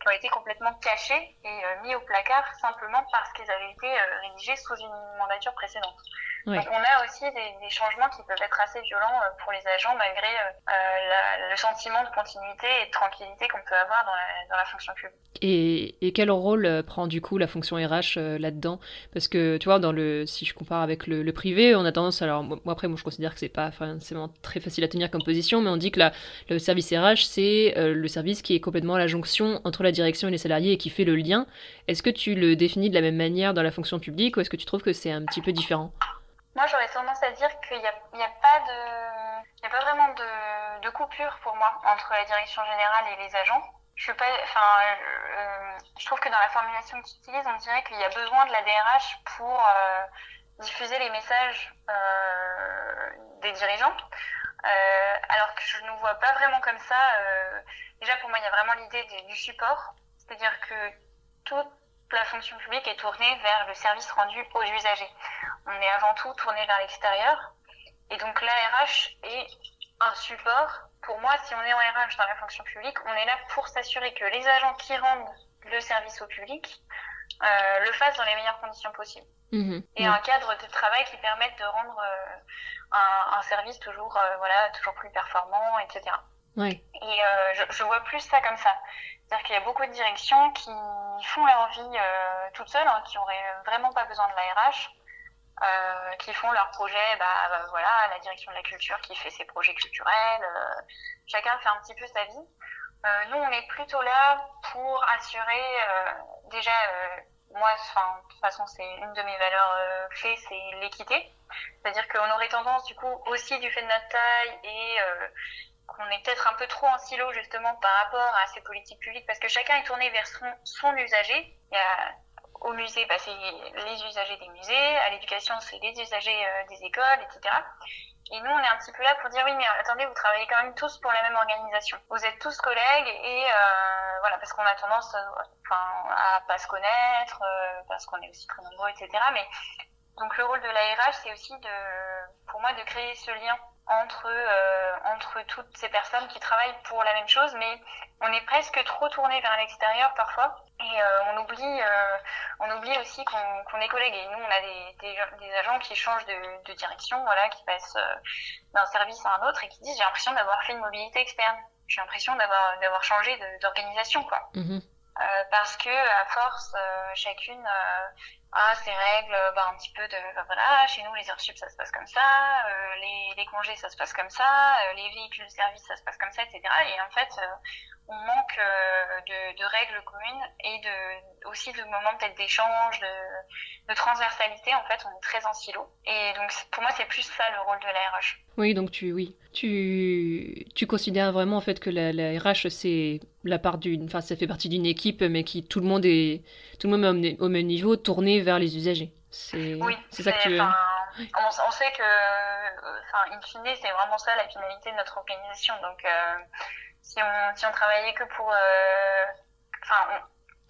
qui ont été complètement cachés et euh, mis au placard simplement parce qu'ils avaient été euh, rédigés sous une mandature précédente. Donc on a aussi des, des, changements qui peuvent être assez violents pour les agents malgré la, le sentiment de continuité et de tranquillité qu'on peut avoir dans la, dans la fonction publique. Et, et, quel rôle prend du coup la fonction RH là-dedans? Parce que tu vois, dans le, si je compare avec le, le privé, on a tendance, alors moi après moi je considère que c'est pas forcément très facile à tenir comme position, mais on dit que la, le service RH, c'est euh, le service qui est complètement à la jonction entre la direction et les salariés et qui fait le lien. Est-ce que tu le définis de la même manière dans la fonction publique ou est-ce que tu trouves que c'est un petit peu différent? Moi, j'aurais tendance à dire qu'il n'y a, a, pas de... Il a pas vraiment de, coupure pour moi entre la direction générale et les agents. Je suis pas, enfin, euh, je trouve que dans la formulation que tu utilises, on dirait qu'il y a besoin de la DRH pour euh, diffuser les messages euh, des dirigeants. Alors que je ne vois pas vraiment comme ça. Déjà, pour moi, il y a vraiment l'idée du support, c'est-à-dire que toute la fonction publique est tournée vers le service rendu aux usagers. On est avant tout tourné vers l'extérieur. Et donc l'ARH est un support. Pour moi, si on est en RH dans la fonction publique, on est là pour s'assurer que les agents qui rendent le service au public euh, le fassent dans les meilleures conditions possibles. Mmh et un cadre de travail qui permette de rendre euh, un, un, service toujours, euh, voilà, toujours plus performant, etc. Ouais. Et je, je, vois plus ça comme ça. C'est-à-dire qu'il y a beaucoup de directions qui font leur vie euh, toutes seules, hein, qui auraient vraiment pas besoin de l'ARH, euh, qui font leur projet, bah, bah, voilà, la direction de la culture qui fait ses projets culturels. Euh, chacun fait un petit peu sa vie. Euh, nous, on est plutôt là pour assurer déjà moi, de toute façon, c'est une de mes valeurs clés, c'est l'équité. C'est-à-dire qu'on aurait tendance, du coup, aussi du fait de notre taille et qu'on est peut-être un peu trop en silo, justement, par rapport à ces politiques publiques, parce que chacun est tourné vers son, usager. Il y a, au musée, bah, c'est les usagers des musées, à l'éducation, c'est les usagers euh, des écoles, etc. Et nous, on est un petit peu là pour dire oui, mais attendez, vous travaillez quand même tous pour la même organisation. Vous êtes tous collègues et euh, voilà, parce qu'on a tendance, euh, enfin, à pas se connaître, parce qu'on est aussi très nombreux, etc. Mais donc le rôle de l'ARH, c'est aussi de, pour moi, de créer ce lien entre euh, entre toutes ces personnes qui travaillent pour la même chose, mais on est presque trop tourné vers l'extérieur parfois et euh, on oublie euh, on oublie aussi qu'on qu'on est collègues. Et nous, on a des, des, des agents qui changent de, de, direction, voilà, qui passent d'un service à un autre et qui disent j'ai l'impression d'avoir fait une mobilité externe. J'ai l'impression d'avoir changé d'organisation, quoi. Mmh parce que à force, chacune ah ces règles bah, un petit peu de bah, voilà chez nous les heures sup ça se passe comme ça les, les congés ça se passe comme ça les véhicules de service ça se passe comme ça etc et en fait on manque euh, de, règles communes et de, aussi de moments peut-être d'échange, de, transversalité. En fait, on est très en silo. Et donc, pour moi, c'est plus ça le rôle de la RH. Oui, donc tu, oui, tu, tu considères vraiment en fait que la, RH c'est la part d'une, enfin, ça fait partie d'une équipe, mais qui tout le monde est, tout le monde est au même niveau, tourné vers les usagers. C'est, oui, c'est ça que tu. On, sait que, enfin, in fine, c'est vraiment ça la finalité de notre organisation. Donc, euh, si on, si on travaillait que pour. Euh, enfin,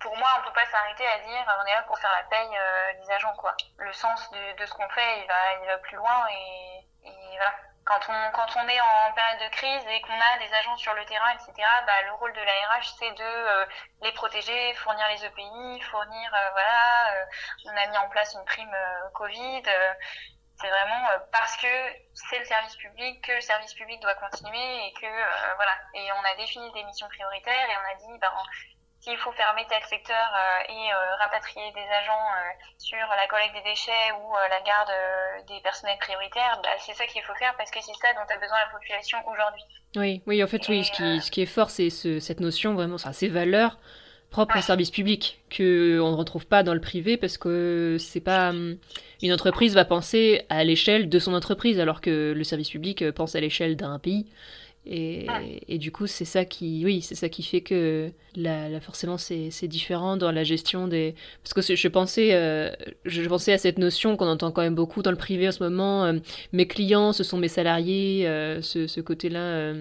pour moi, on peut pas s'arrêter à dire on est là pour faire la paye euh, des agents, quoi. Le sens de, de ce qu'on fait, il va, il va plus loin et, et voilà. Quand on, quand on est en période de crise et qu'on a des agents sur le terrain, etc., bah, le rôle de la RH, c'est de euh, les protéger, fournir les EPI, fournir, voilà, on a mis en place une prime Covid, c'est vraiment euh, parce que c'est le service public que le service public doit continuer et que euh, voilà. Et on a défini des missions prioritaires et on a dit ben, s'il faut fermer tel secteur euh, et rapatrier des agents sur la collecte des déchets ou la garde des personnels prioritaires, bah, c'est ça qu'il faut faire parce que c'est ça dont a besoin la population aujourd'hui. Oui, oui, en fait, oui. Ce qui, ce qui est fort, c'est ce, cette notion vraiment, ça, ces valeurs propres au service public que on ne retrouve pas dans le privé parce que c'est pas hum, une entreprise va penser à l'échelle de son entreprise, alors que le service public euh, pense à l'échelle d'un pays. Et, et, du coup, c'est ça qui, oui, c'est ça qui fait que là, forcément, c'est différent dans la gestion des. Parce que je pensais, euh, je pensais à cette notion qu'on entend quand même beaucoup dans le privé en ce moment. Euh, mes clients, ce sont mes salariés. ce, ce côté-là,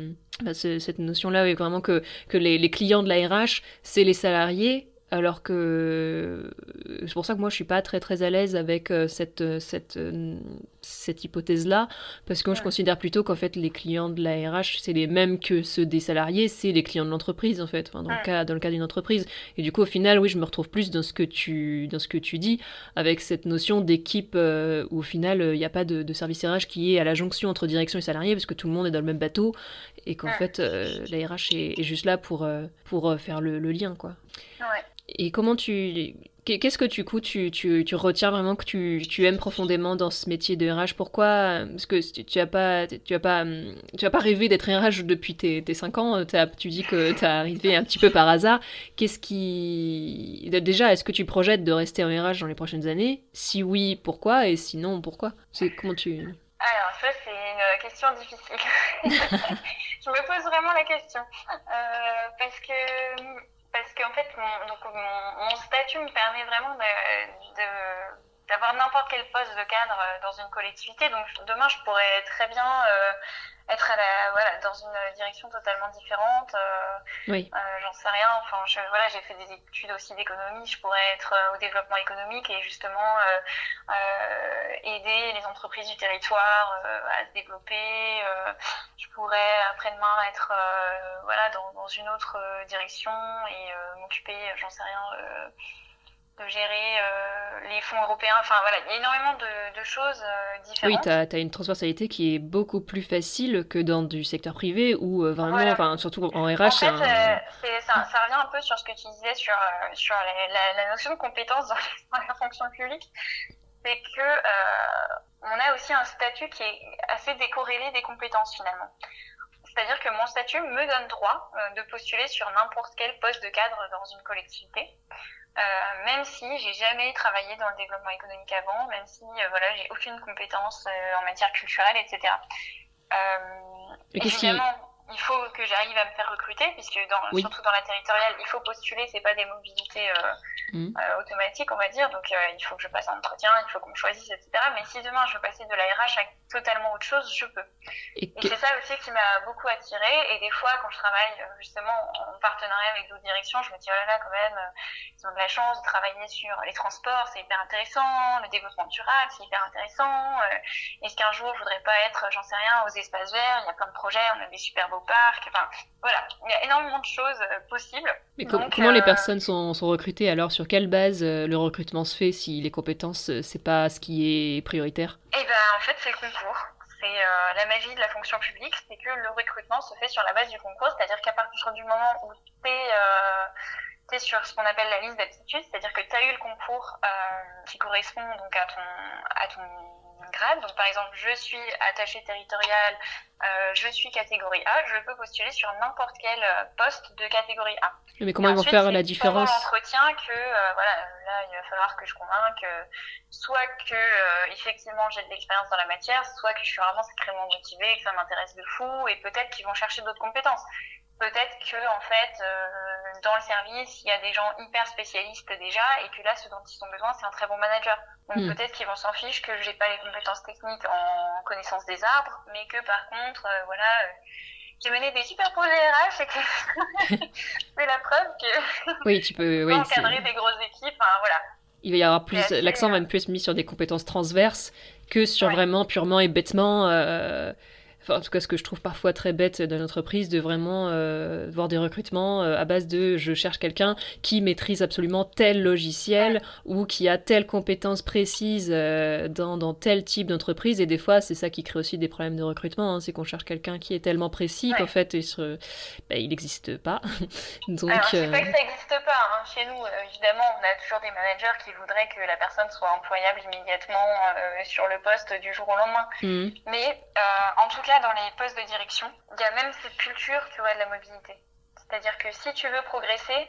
cette notion-là, oui, vraiment que que les, les clients de la RH, c'est les salariés alors que c'est pour ça que moi je suis pas très très à l'aise avec euh, cette euh, cette euh, cette hypothèse là parce que moi, je considère plutôt qu'en fait les clients de la RH c'est les mêmes que ceux des salariés c'est les clients de l'entreprise en fait dans le cas dans le cas d'une entreprise et du coup au final oui je me retrouve plus dans ce que tu dans ce que tu dis avec cette notion d'équipe où au final il n'y a pas de, service RH qui est à la jonction entre direction et salarié parce que tout le monde est dans le même bateau et qu'en fait la RH est, juste là pour pour faire le, le lien quoi. Ouais. Et comment tu. Qu'est-ce que tu, coup, tu, tu, tu, retiens vraiment que tu, tu, aimes profondément dans ce métier de RH? Pourquoi Parce que tu n'as pas, tu as pas, tu as pas rêvé d'être RH depuis tes, tes 5 ans. tu dis que tu es arrivé un petit peu par hasard. Qu'est-ce qui. Déjà, est-ce que tu projettes de rester en RH dans les prochaines années? Si oui, pourquoi? Et sinon, pourquoi? C'est comment tu. Alors, ça, c'est une question difficile. Je me pose vraiment la question. Euh, parce que parce qu'en fait, mon, donc mon, statut me permet vraiment de, d'avoir n'importe quel poste de cadre euh, dans une collectivité. Donc demain, je pourrais très bien euh, être à la, voilà, dans une direction totalement différente. Euh, oui. Euh, J'en sais rien. Enfin, je, voilà, j'ai fait des études aussi d'économie. Je pourrais être au développement économique et justement aider les entreprises du territoire à se développer. je pourrais après-demain être voilà, dans, dans, une autre direction et m'occuper, j'en sais rien de gérer euh, les fonds européens. Enfin voilà, il y a énormément de, choses euh, différentes. Oui, tu as, une transversalité qui est beaucoup plus facile que dans du secteur privé ou euh, vraiment, enfin, surtout en RH. En fait, ça, ça, revient un peu sur ce que tu disais sur, sur la, notion de compétence dans, la fonction publique. C'est que on a aussi un statut qui est assez décorrélé des compétences finalement. C'est-à-dire que mon statut me donne droit de postuler sur n'importe quel poste de cadre dans une collectivité. Euh, même si j'ai jamais travaillé dans le développement économique avant, même si euh, voilà j'ai aucune compétence euh, en matière culturelle, etc. évidemment, il faut que j'arrive à me faire recruter, puisque dans, surtout dans la territoriale, il faut postuler, c'est pas des mobilités euh, mm. euh, automatiques, on va dire. Donc euh, il faut que je passe un entretien, il faut qu'on me choisisse, etc. Mais si demain je veux passer de la RH à totalement autre chose, je peux. Et, c'est ça aussi qui m'a beaucoup attirée. Et des fois, quand je travaille justement en partenariat avec d'autres directions, je me dis oh là là, quand même, ils ont de la chance de travailler sur les transports, c'est hyper intéressant, le développement durable, c'est hyper intéressant. Est-ce qu'un jour je voudrais pas être, j'en sais rien, aux espaces verts Il y a plein de projets, on a des super beaux parc. Enfin, voilà, il y a énormément de choses euh, possibles. Mais comment les euh, personnes sont, sont, recrutées alors? Sur quelle base euh, le recrutement se fait si les compétences, c'est pas ce qui est prioritaire? Eh ben, en fait, c'est le concours. C'est la magie de la fonction publique, c'est que le recrutement se fait sur la base du concours, c'est-à-dire qu'à partir du moment où tu es sur ce qu'on appelle la liste d'aptitude, c'est-à-dire que tu as eu le concours qui correspond donc à ton, à ton grade. Donc, par exemple, je suis attaché territorial, euh, je suis catégorie A, je peux postuler sur n'importe quel euh, poste de catégorie A. Mais comment ils vont faire la différence Pendant l'entretien que, euh, voilà, là, il va falloir que je convainque soit que effectivement j'ai de l'expérience dans la matière, soit que je suis vraiment sacrément motivée, que ça m'intéresse de fou, et peut-être qu'ils vont chercher d'autres compétences peut-être que en fait euh, dans le service il y a des gens hyper spécialistes déjà et que là ce dont ils ont besoin c'est un très bon manager donc hmm. peut-être qu'ils vont s'en ficher que j'ai pas les compétences techniques en connaissance des arbres mais que par contre euh, voilà euh, j'ai mené des super projets RH et que c'est la preuve que oui tu peux oui, encadrer des grosses équipes voilà il va y avoir plus l'accent va être plus mis sur des compétences transverses que sur vraiment purement et bêtement en tout cas ce que je trouve parfois très bête dans l'entreprise, de vraiment euh, voir des recrutements euh, à base de je cherche quelqu'un qui maîtrise absolument tel logiciel ou qui a telle compétence précise euh, dans, dans, tel type d'entreprise. Et des fois, c'est ça qui crée aussi des problèmes de recrutement, hein, c'est qu'on cherche quelqu'un qui est tellement précis qu'en fait, il bah, n'existe pas. Donc, Alors, sais pas que ça n'existe pas. Hein. Chez nous, évidemment, on a toujours des managers qui voudraient que la personne soit employable immédiatement sur le poste du jour au lendemain. Mmh. Mais en tout cas, dans les postes de direction, il y a même cette culture, tu vois, de la mobilité. C'est-à-dire que si tu veux progresser,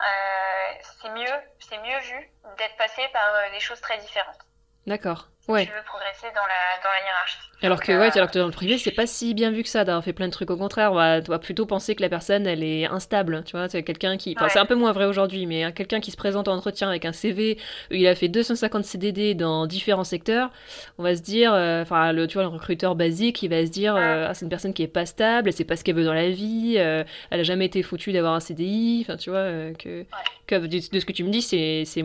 euh, c'est mieux, c'est mieux vu d'être passé par euh, des choses très différentes. D'accord. Ouais. tu veux progresser dans la, dans la hiérarchie. Alors que, ouais, alors que dans le privé, c'est pas si bien vu que ça d'avoir fait plein de trucs. Au contraire, on va, plutôt penser que la personne, elle est instable. Tu vois, c'est quelqu'un qui. Enfin, c'est un peu moins vrai aujourd'hui, mais hein, quelqu'un qui se présente en entretien avec un CV, il a fait 250 CDD dans différents secteurs. On va se dire, euh, enfin, le, tu vois, le recruteur basique, il va se dire, euh, ah, c'est une personne qui est pas stable, elle sait pas ce qu'elle veut dans la vie, euh, elle a jamais été foutue d'avoir un CDI. Enfin, tu vois, que, que de, ce que tu me dis, c'est, c'est,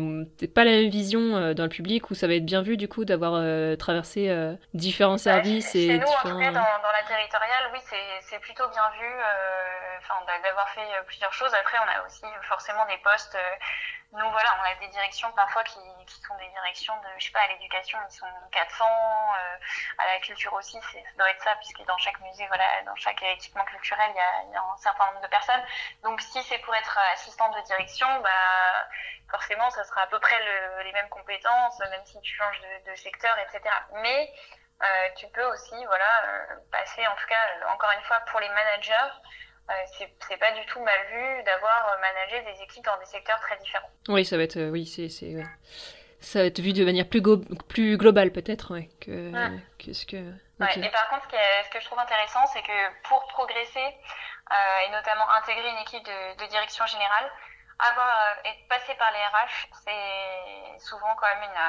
pas la même vision dans le public où ça va être bien vu, du coup, d'avoir traversé différents services chez nous, en tout cas, dans, dans la territoriale, oui, c'est plutôt bien vu euh, d'avoir fait euh, plusieurs choses. Après, on a aussi forcément des postes. Euh, nous, voilà, on a des directions parfois qui, qui sont des directions de, je sais pas, à l'éducation, ils sont 400, euh, à la culture aussi, ça doit être ça, puisque dans chaque musée, voilà, dans chaque équipement culturel, il y a, il y a un certain nombre de personnes. Donc, si c'est pour être assistante de direction, bah, forcément, ça sera à peu près le, les mêmes compétences, même si tu changes de, de secteur, etc. Mais euh, tu peux aussi voilà, euh, passer, en tout cas, euh, encore une fois, pour les managers, c'est pas du tout mal vu d'avoir managé des équipes dans des secteurs très différents. Oui, ça va être, oui, c'est, ça va être vu de manière plus, plus globale peut-être ouais, que, que, ce que. Ouais, et par contre, ce, qui est, ce, que je trouve intéressant, c'est que pour progresser et notamment intégrer une équipe de, de direction générale, avoir être passé par les RH, c'est souvent quand même une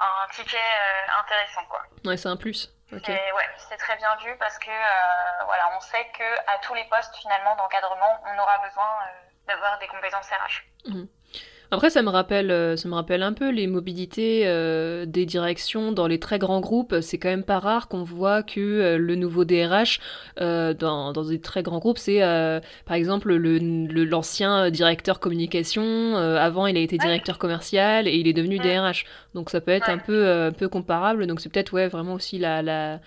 un ticket euh, intéressant quoi. Ouais, c'est un plus. Okay. Ouais, c'est très bien vu parce que euh, voilà, on sait que à tous les postes finalement d'encadrement, on aura besoin euh, d'avoir des compétences RH. Mmh. Après, ça me rappelle, euh, ça me rappelle un peu les mobilités euh, des directions dans les très grands groupes. C'est quand même pas rare qu'on voit que euh, le nouveau DRH dans, dans des très grands groupes, c'est par exemple le, l'ancien directeur communication. avant, il a été directeur commercial et il est devenu DRH. Donc ça peut être un peu, un peu comparable. Donc c'est peut-être ouais vraiment aussi la, la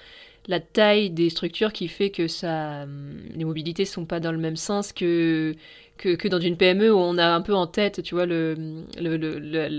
la taille des structures qui fait que ça, les mobilités sont pas dans le même sens que que, que, dans une PME où on a un peu en tête, tu vois, le, le, le,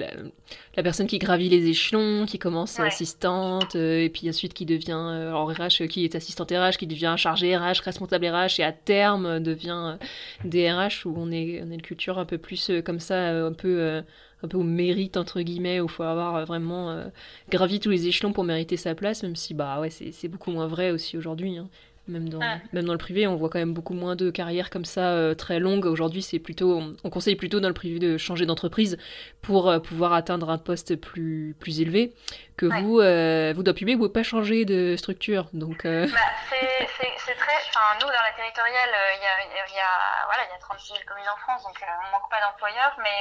la, personne qui gravit les échelons, qui commence assistante, euh, et puis ensuite qui devient euh, en RH, euh, qui est assistante RH, qui devient chargée RH, responsable RH, et à terme devient DRH, où on est, on est une culture un peu plus comme ça, un peu un peu au mérite entre guillemets où il faut avoir vraiment gravi tous les échelons pour mériter sa place même si bah ouais c'est beaucoup moins vrai aussi aujourd'hui hein. Même dans, ah. même dans le privé, on voit quand même beaucoup moins de carrières comme ça euh, très longues. Aujourd'hui, c'est plutôt, on, conseille plutôt dans le privé de changer d'entreprise pour euh, pouvoir atteindre un poste plus, plus élevé que vous, euh, vous dans public, vous ne pouvez pas changer de structure. Donc, euh... bah, c'est très. Enfin, nous, dans la territoriale, il y, a, y, a, voilà, y a 36 000 communes en France, donc on ne manque pas d'employeurs, mais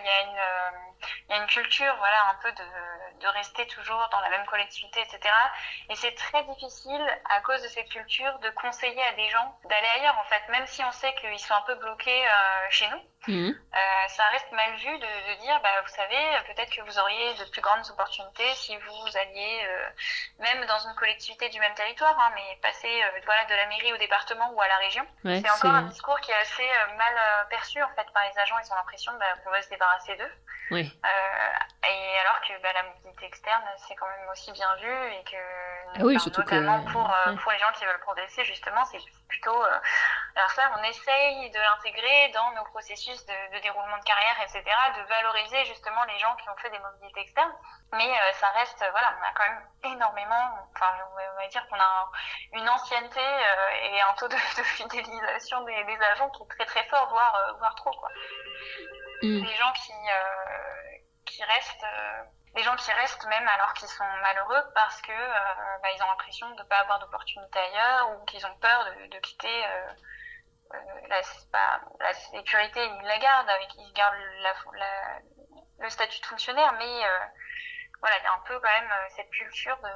il y, a une, y a une culture voilà, un peu de, de rester toujours dans la même collectivité, etc. Et c'est très difficile, à cause de cette culture, de conseiller à des gens d'aller ailleurs, en fait, même si on sait qu'ils sont un peu bloqués chez nous. Mmh. ça reste mal vu de, de dire, bah, vous savez, peut-être que vous auriez de plus grandes opportunités si vous alliez, même dans une collectivité du même territoire, hein, mais passer voilà, de la mairie au département ou à la région. c'est encore un discours qui est assez mal perçu en fait par les agents. Ils ont l'impression bah, qu'on va se débarrasser d'eux. Oui. et alors que bah, la mobilité externe, c'est quand même aussi bien vu et que ah oui, notamment pour, pour les gens qui veulent progresser, justement, c'est plutôt. alors ça, on essaye de l'intégrer dans nos processus de, de, déroulement de carrière, etc., de valoriser justement les gens qui ont fait des mobilités externes. Mais euh, ça reste, voilà, on a quand même énormément, enfin, on va dire qu'on a une ancienneté euh, et un taux de, de fidélisation des, des, agents qui est très très fort, voire, euh, voire trop, quoi. Mm. Des gens qui, qui restent des gens qui restent même alors qu'ils sont malheureux parce que bah, ils ont l'impression de ne pas avoir d'opportunité ailleurs ou qu'ils ont peur de, de quitter euh, la, pas, la sécurité, ils la gardent, avec, ils gardent la, la, le statut de fonctionnaire, mais euh, voilà, il y a un peu quand même euh, cette culture de,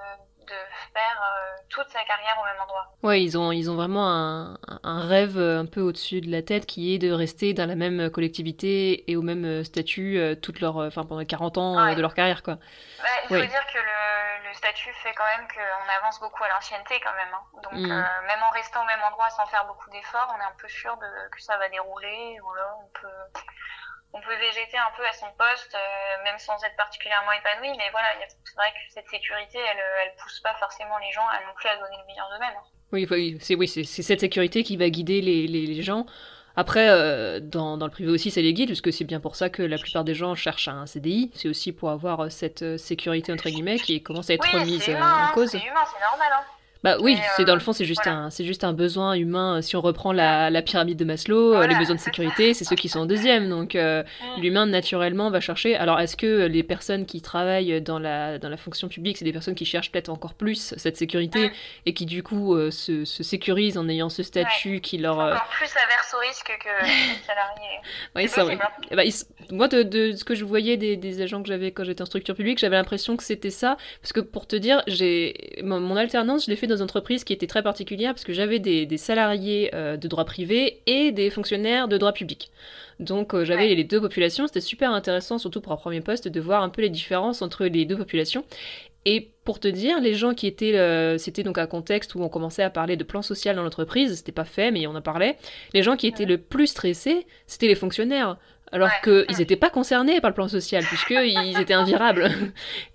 de faire toute sa carrière au même endroit. Ouais, ils ont, ils ont vraiment un, un rêve un peu au-dessus de la tête qui est de rester dans la même collectivité et au même statut toute leur, enfin, pendant 40 ans de leur carrière. Quoi. Bah, il faut dire que le, le statut fait quand même qu'on avance beaucoup à l'ancienneté quand même. Hein. Donc mm. euh, même en restant au même endroit sans faire beaucoup d'efforts, on est un peu sûr de, que ça va dérouler. Voilà, on peut on peut végéter un peu à son poste, euh, même sans être particulièrement épanoui. Mais voilà, c'est vrai que cette sécurité, elle, elle pousse pas forcément les gens à non plus à donner le meilleur d'eux-mêmes. Hein. Oui, oui, c'est oui, c'est cette sécurité qui va guider les, les, les gens. Après, euh, dans, dans, le privé aussi, ça les guide, puisque c'est bien pour ça que la plupart des gens cherchent un CDI. C'est aussi pour avoir euh, cette euh, sécurité, entre guillemets, qui commence à être oui, remise humain, en hein, cause. C'est humain, c'est normal. Hein. Bah oui, c'est dans le fond, c'est juste voilà. un, c'est juste un besoin humain. Si on reprend la, la pyramide de Maslow, voilà. les besoins de sécurité, c'est ceux qui sont en deuxième. Donc euh, mm. l'humain naturellement va chercher. Alors est-ce que les personnes qui travaillent dans la dans la fonction publique, c'est des personnes qui cherchent peut-être encore plus cette sécurité mm. et qui du coup euh, se, se, sécurisent en ayant ce statut ouais. qui leur euh... encore plus averse au risque que les salariés. oui, c'est vrai. Eh ben, ils... moi, de, de, ce que je voyais des, des agents que j'avais quand j'étais en structure publique, j'avais l'impression que c'était ça. Parce que pour te dire, j'ai mon, mon alternance, je l'ai fait dans une entreprise qui était très particulière parce que j'avais des, des, salariés euh, de droit privé et des fonctionnaires de droit public. Donc euh, j'avais ouais. les deux populations, c'était super intéressant, surtout pour un premier poste, de voir un peu les différences entre les deux populations. Et pour te dire, les gens qui étaient, euh, c'était donc un contexte où on commençait à parler de plan social dans l'entreprise, c'était pas fait, mais on en parlait. Les gens qui étaient le plus stressés, c'était les fonctionnaires alors ouais. qu'ils n'étaient pas concernés par le plan social, puisqu'ils étaient invirables.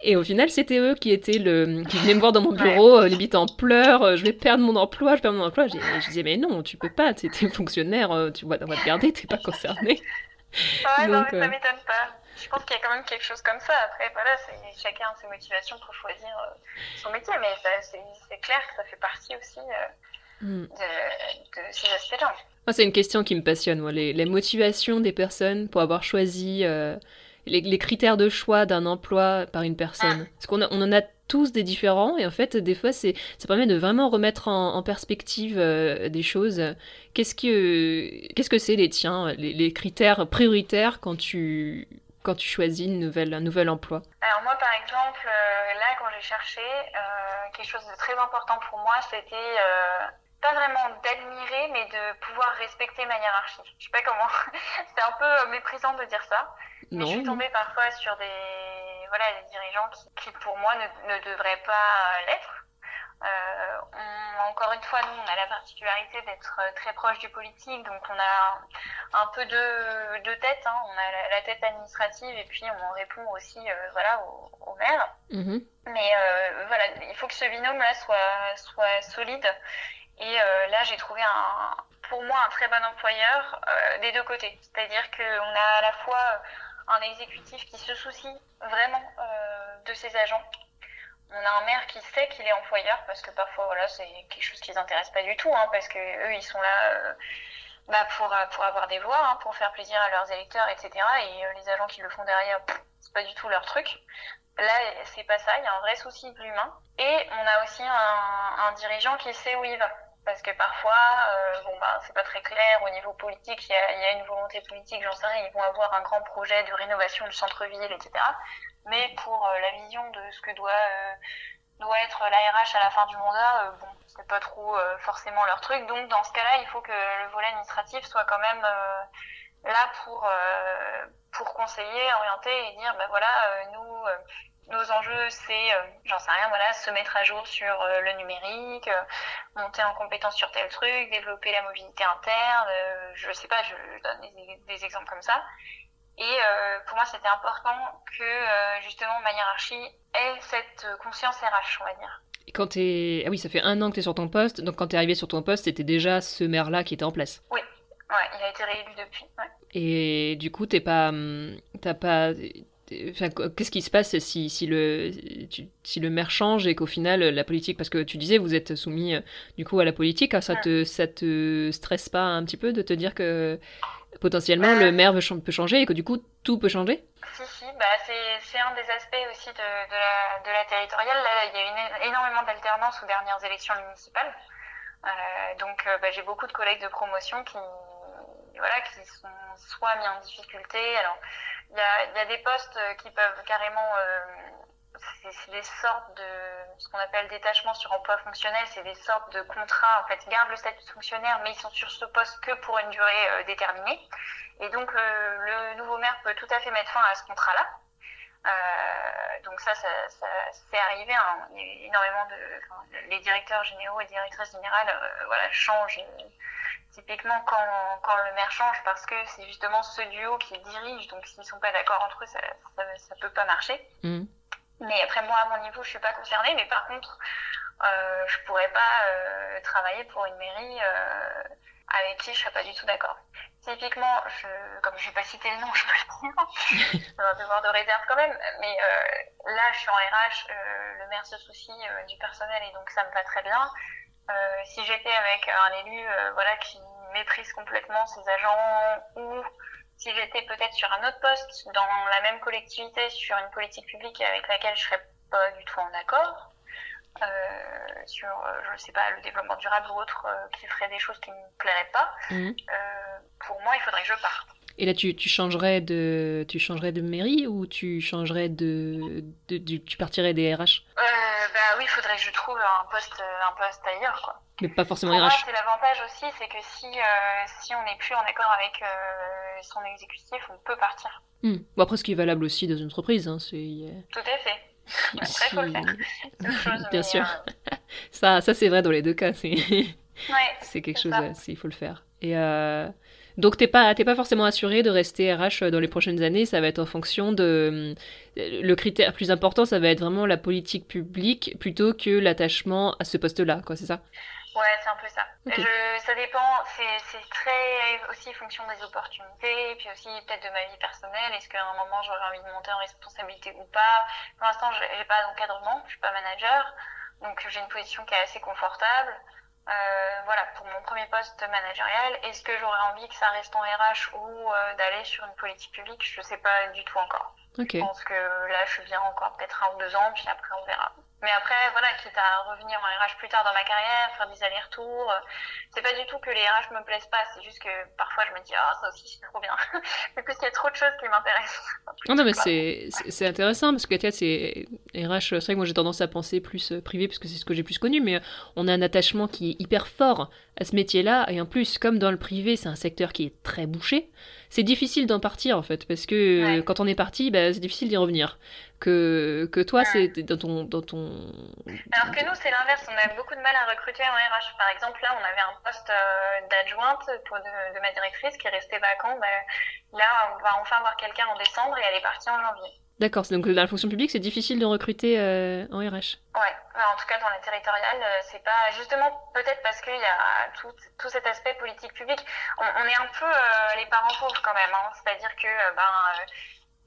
Et au final, c'était eux qui étaient le, qui venaient me voir dans mon bureau, ouais. limite en pleurs, euh, je vais perdre mon emploi, je perdre mon emploi. Je, je disais, mais non, tu peux pas, t'es fonctionnaire, euh, tu vois, on va te garder, t'es pas concerné. Ouais, Donc, non, mais ça m'étonne pas. Je pense qu'il y a quand même quelque chose comme ça. Après, voilà, chacun a ses motivations pour choisir euh, son métier, mais c'est clair que ça fait partie aussi mm. de, de, ces aspects-là. Moi, c'est une question qui me passionne, moi, les, les, motivations des personnes pour avoir choisi euh, les, les, critères de choix d'un emploi par une personne. Ah. Parce qu'on on en a tous des différents, et en fait, des fois, ça permet de vraiment remettre en, en perspective euh, des choses. Qu'est-ce que qu'est-ce que c'est les tiens, les, les, critères prioritaires quand tu quand tu choisis une nouvelle, un nouvel emploi? Alors moi, par exemple, euh, là, quand j'ai cherché, euh, quelque chose de très important pour moi, c'était pas vraiment d'admirer, mais de pouvoir respecter ma hiérarchie. Je sais pas comment. c'est un peu méprisant de dire ça. Non. Mais je suis tombée parfois sur des, voilà, des dirigeants qui, qui pour moi, ne, ne devraient pas l'être. Euh, on, encore une fois, nous, on a la particularité d'être très proche du politique, donc on a un peu deux, deux têtes. Hein. On a la, la, tête administrative et puis on répond aussi, euh, voilà, au, au maire. Mmh. Mais euh, voilà, il faut que ce binôme-là soit, soit solide et euh, là, j'ai trouvé un, pour moi un très bon employeur euh, des deux côtés. C'est-à-dire qu'on a à la fois un exécutif qui se soucie vraiment euh, de ses agents. On a un maire qui sait qu'il est employeur parce que parfois, voilà, c'est quelque chose qui les intéresse pas du tout, hein, parce que eux, ils sont là bah, pour pour avoir des voix, hein, pour faire plaisir à leurs électeurs, etc. Et les agents qui le font derrière, c'est pas du tout leur truc. Là, c'est pas ça. Il y a un vrai souci de l'humain. Et on a aussi un dirigeant qui sait où il va parce que parfois, euh, bon bah c'est pas très clair au niveau politique. Il y a, une volonté politique, j'en sais rien. Ils vont avoir un grand projet de rénovation du centre-ville, etc. Mais pour euh, la vision de ce que doit euh, doit être la RH à la fin du mandat, bon, c'est pas trop forcément leur truc. Donc dans ce cas-là, il faut que le volet administratif soit quand même là pour pour conseiller, orienter et dire, ben voilà, nous nos enjeux, c'est, j'en sais rien, voilà, se mettre à jour sur le numérique, monter en compétence sur tel truc, développer la mobilité interne, je sais pas, je donne des, des exemples comme ça. Et pour moi, c'était important que justement ma hiérarchie ait cette conscience RH, on va dire. Quand t'es... Ah oui, ça fait un an que tu es sur ton poste, donc quand tu es arrivé sur ton poste, c'était déjà ce maire-là qui était en place. Oui, ouais, il a été réélu depuis. Ouais. Et du coup, t'es pas, hum, t'as pas, Enfin, qu'est-ce qui se passe si, si, le, si le maire change et qu'au final la politique, parce que tu disais vous êtes soumis du coup à la politique, hein, ça te, ça te stresse pas un petit peu de te dire que potentiellement le maire peut changer et que du coup tout peut changer? Si, si, bah, c'est un des aspects aussi de, de, la, de la territoriale. Là, il y a eu énormément d'alternance aux dernières élections municipales. Euh, donc euh, bah, j'ai beaucoup de collègues de promotion qui, voilà, qui sont soit mis en difficulté. Alors il y a, y a, des postes qui peuvent carrément euh, c'est des sortes de ce qu'on appelle détachement sur emploi fonctionnel, c'est des sortes de contrats en fait, ils gardent le statut de fonctionnaire mais ils sont sur ce poste que pour une durée euh, déterminée. Et donc euh, le nouveau maire peut tout à fait mettre fin à ce contrat-là. Euh, donc ça, ça, ça c'est arrivé. Hein. Énormément de, les directeurs généraux et directrices générales, euh, voilà, changent typiquement quand, quand le maire change parce que c'est justement ce duo qui dirige. Donc s'ils sont pas d'accord entre eux, ça, ça, ça peut pas marcher. Mmh. Mais après, moi, à mon niveau, je suis pas concernée. Mais par contre, euh, je pourrais pas euh, travailler pour une mairie euh, avec qui je serais pas du tout d'accord. Typiquement, je, comme je vais pas citer le nom, je peux le dire. ça va devoir de réserve quand même. Mais là, je suis en RH. Le maire se soucie du personnel et donc ça me va très bien. Si j'étais avec un élu, voilà, qui méprise complètement ses agents ou si j'étais peut-être sur un autre poste dans la même collectivité sur une politique publique avec laquelle je serais pas du tout en accord, euh, sur, euh, je sais pas, le développement durable ou autre, euh, qui ferait des choses qui me plairaient pas, mmh. euh, pour moi, il faudrait que je parte. Et là, tu, tu, changerais de, tu changerais de mairie ou tu changerais de, de, de tu partirais des RH euh, Bah oui, il faudrait que je trouve un poste, un poste ailleurs, quoi. Mais pas forcément Pour RH. C'est l'avantage aussi, c'est que si, euh, si on n'est plus en accord avec euh, son exécutif, on peut partir. Mmh. Bon, après, ce qui est valable aussi dans une entreprise, hein, c'est. Tout à fait. Après, si... faut le faire. Chose, Bien sûr. Ça, ça c'est vrai dans les deux cas. C'est ouais, c'est quelque chose, il faut le faire. Et. Donc, t'es pas, pas forcément assuré de rester RH dans les prochaines années. Ça va être en fonction de. Le critère plus important, ça va être vraiment la politique publique plutôt que l'attachement à ce poste-là, quoi, c'est ça? Ouais, c'est un peu ça. Okay. Je, ça dépend, c'est très aussi fonction des opportunités, puis aussi peut-être de ma vie personnelle. Est-ce qu'à un moment j'aurais envie de monter en responsabilité ou pas? Pour l'instant, j'ai pas d'encadrement, je suis pas manager, donc j'ai une position qui est assez confortable. Euh, voilà, pour mon premier poste managérial, est-ce que j'aurais envie que ça reste en RH ou euh, d'aller sur une politique publique? Je sais pas du tout encore. Okay. Je pense que là, je bien encore peut-être un ou deux ans, puis après on verra. Mais après, voilà, quitte à revenir en RH plus tard dans ma carrière, faire des allers-retours, c'est pas du tout que les RH me plaisent pas, c'est juste que parfois je me dis, ah, oh, ça aussi c'est trop bien. Mais parce qu'il y a trop de choses qui m'intéressent. Non, non, mais c'est, intéressant parce que, tu c'est RH, c'est vrai que moi j'ai tendance à penser plus privé parce que c'est ce que j'ai plus connu, mais on a un attachement qui est hyper fort à ce métier-là, et en plus, comme dans le privé, c'est un secteur qui est très bouché, c'est difficile d'en partir en fait, parce que ouais. quand on est parti, bah, c'est difficile d'y revenir. Que, que toi, Ouais. c'est dans ton, dans ton. Alors que nous, c'est l'inverse. On a beaucoup de mal à recruter en RH. Par exemple, là, on avait un poste euh, d'adjointe pour de, de ma directrice qui est resté vacant. Bah, là, on va enfin avoir quelqu'un en décembre et elle est partie en janvier. D'accord, donc dans la fonction publique, c'est difficile de recruter euh, en RH. Ouais, en tout cas dans la territoriale, euh, c'est pas justement peut-être parce qu'il y a tout, tout cet aspect politique publique. On, on est un peu euh, les parents pauvres quand même, hein. c'est-à-dire que euh, ben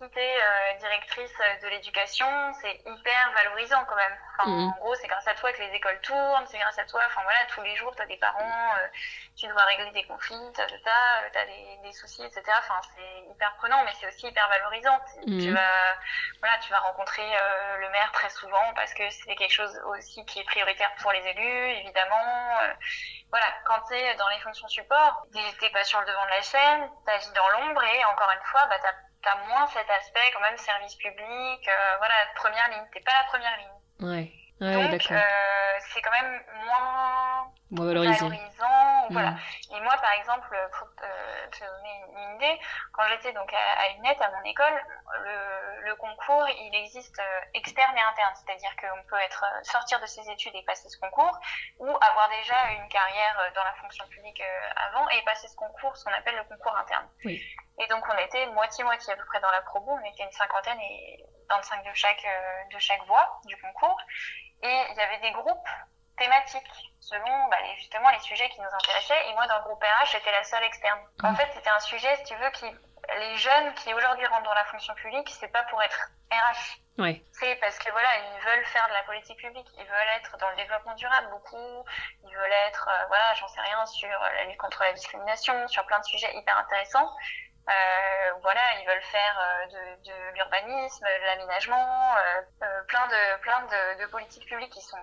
si t'es euh, directrice de l'éducation, c'est hyper valorisant quand même. Enfin, Mhm. En gros, c'est grâce à toi que les écoles tournent, c'est grâce à toi, enfin voilà, tous les jours, t'as des parents, euh, tu dois régler des conflits, t'as t'as, euh, t'as des, des soucis, etc. Enfin, c'est hyper prenant, mais c'est aussi hyper valorisant. Tu- Tu Mhm. vas, voilà, tu vas rencontrer euh, le maire très souvent parce que c'est quelque chose aussi qui est prioritaire pour les élus, évidemment. Euh, voilà, quand t'es dans les fonctions support, t'es t'es pas sur le devant de la chaîne, t'agis dans l'ombre et encore une fois, bah t'as t'as moins cet aspect quand même service public, euh, voilà, première ligne. T'es pas la première ligne. Ouais, ouais, Donc, euh, c'est quand même moins valorisant. Voilà. Mm. Et moi, par exemple, pour te donner une idée, quand j'étais donc à, à UNET, à mon école, le, le concours, il existe externe et interne. C'est-à-dire qu'on peut être sortir de ses études et passer ce concours, ou avoir déjà une carrière dans la fonction publique avant et passer ce concours, ce qu'on appelle le concours interne. Oui. Et donc on était moitié-moitié à peu près dans la promo, on était une cinquantaine et 25 de chaque, euh, de chaque voie du concours. Et il y avait des groupes thématiques selon bah, les, justement les sujets qui nous intéressaient. Et moi, dans le groupe RH, j'étais la seule externe. En mmh. fait, c'était un sujet, si tu veux, qui les jeunes qui aujourd'hui rentrent dans la fonction publique, c'est pas pour être RH. Ouais. C'est parce que voilà, ils veulent faire de la politique publique, ils veulent être dans le développement durable beaucoup, ils veulent être, euh, voilà, j'en sais rien, sur la lutte contre la discrimination, sur plein de sujets hyper intéressants. Euh, voilà, ils veulent faire euh, de, de l'urbanisme, de l'aménagement, euh, euh, plein de plein de, de, politiques publiques qui sont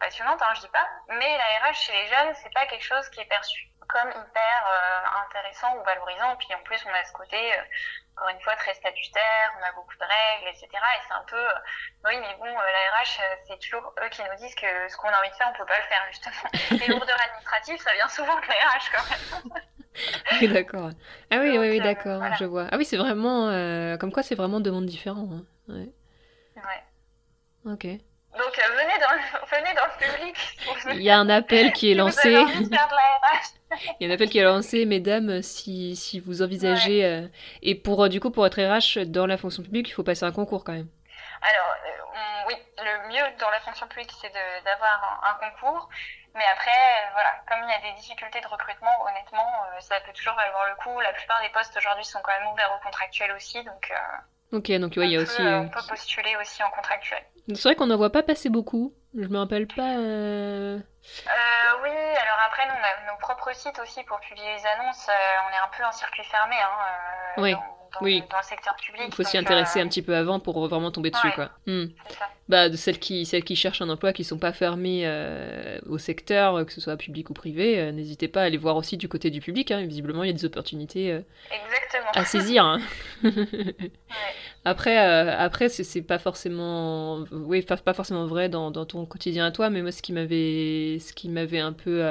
passionnantes, hein, je dis pas. Mais la RH chez les jeunes, c'est pas quelque chose qui est perçu comme hyper intéressant ou valorisant. Puis en plus, on a ce côté encore une fois très statutaire, on a beaucoup de règles, etc. Et c'est un peu, oui, mais bon, la RH, c'est toujours eux qui nous disent que ce qu'on a envie de faire, on peut pas le faire justement. Les lourdeurs administratives, ça vient souvent de la RH quand même. oui, d'accord. Ah oui, oui, oui, d'accord, je vois. Ah oui, c'est vraiment. Euh, comme quoi, c'est vraiment deux mondes différents. Hein. Ouais. ouais. Ok. Donc, euh, venez, dans le, venez dans le public. Il y a un appel qui est lancé. Il y a un appel qui est lancé, mesdames, si, si vous envisagez. Euh, et pour, du coup, pour être RH dans la fonction publique, il faut passer un concours quand même. Alors, oui, le mieux dans la fonction publique, c'est d'avoir un, un, concours. Mais après, voilà, comme il y a des difficultés de recrutement, honnêtement, euh, ça peut toujours valoir le coup. La plupart des postes aujourd'hui sont quand même ouverts aux contractuels aussi, donc. Euh, ok, donc il y a aussi. Euh, on peut postuler aussi en contractuel. C'est vrai qu'on n'en voit pas passer beaucoup. Je me rappelle pas. oui, alors après, nous, on a nos propres sites aussi pour publier les annonces. on est un peu en circuit fermé. Hein, oui. Dans, oui. dans, le secteur public. Il faut s'y intéresser un petit peu avant pour vraiment tomber dessus, quoi. Hmm. Ça bah, de celles qui, celles qui cherchent un emploi, qui ne sont pas fermées euh, au secteur, que ce soit public ou privé, euh, n'hésitez pas à aller voir aussi du côté du public. Hein. Visiblement, il y a des opportunités euh, à saisir. Hein. ouais. Après, après c'est pas forcément, oui, pas forcément vrai dans, dans, ton quotidien à toi, mais moi, ce qui m'avait, ce qui m'avait un peu,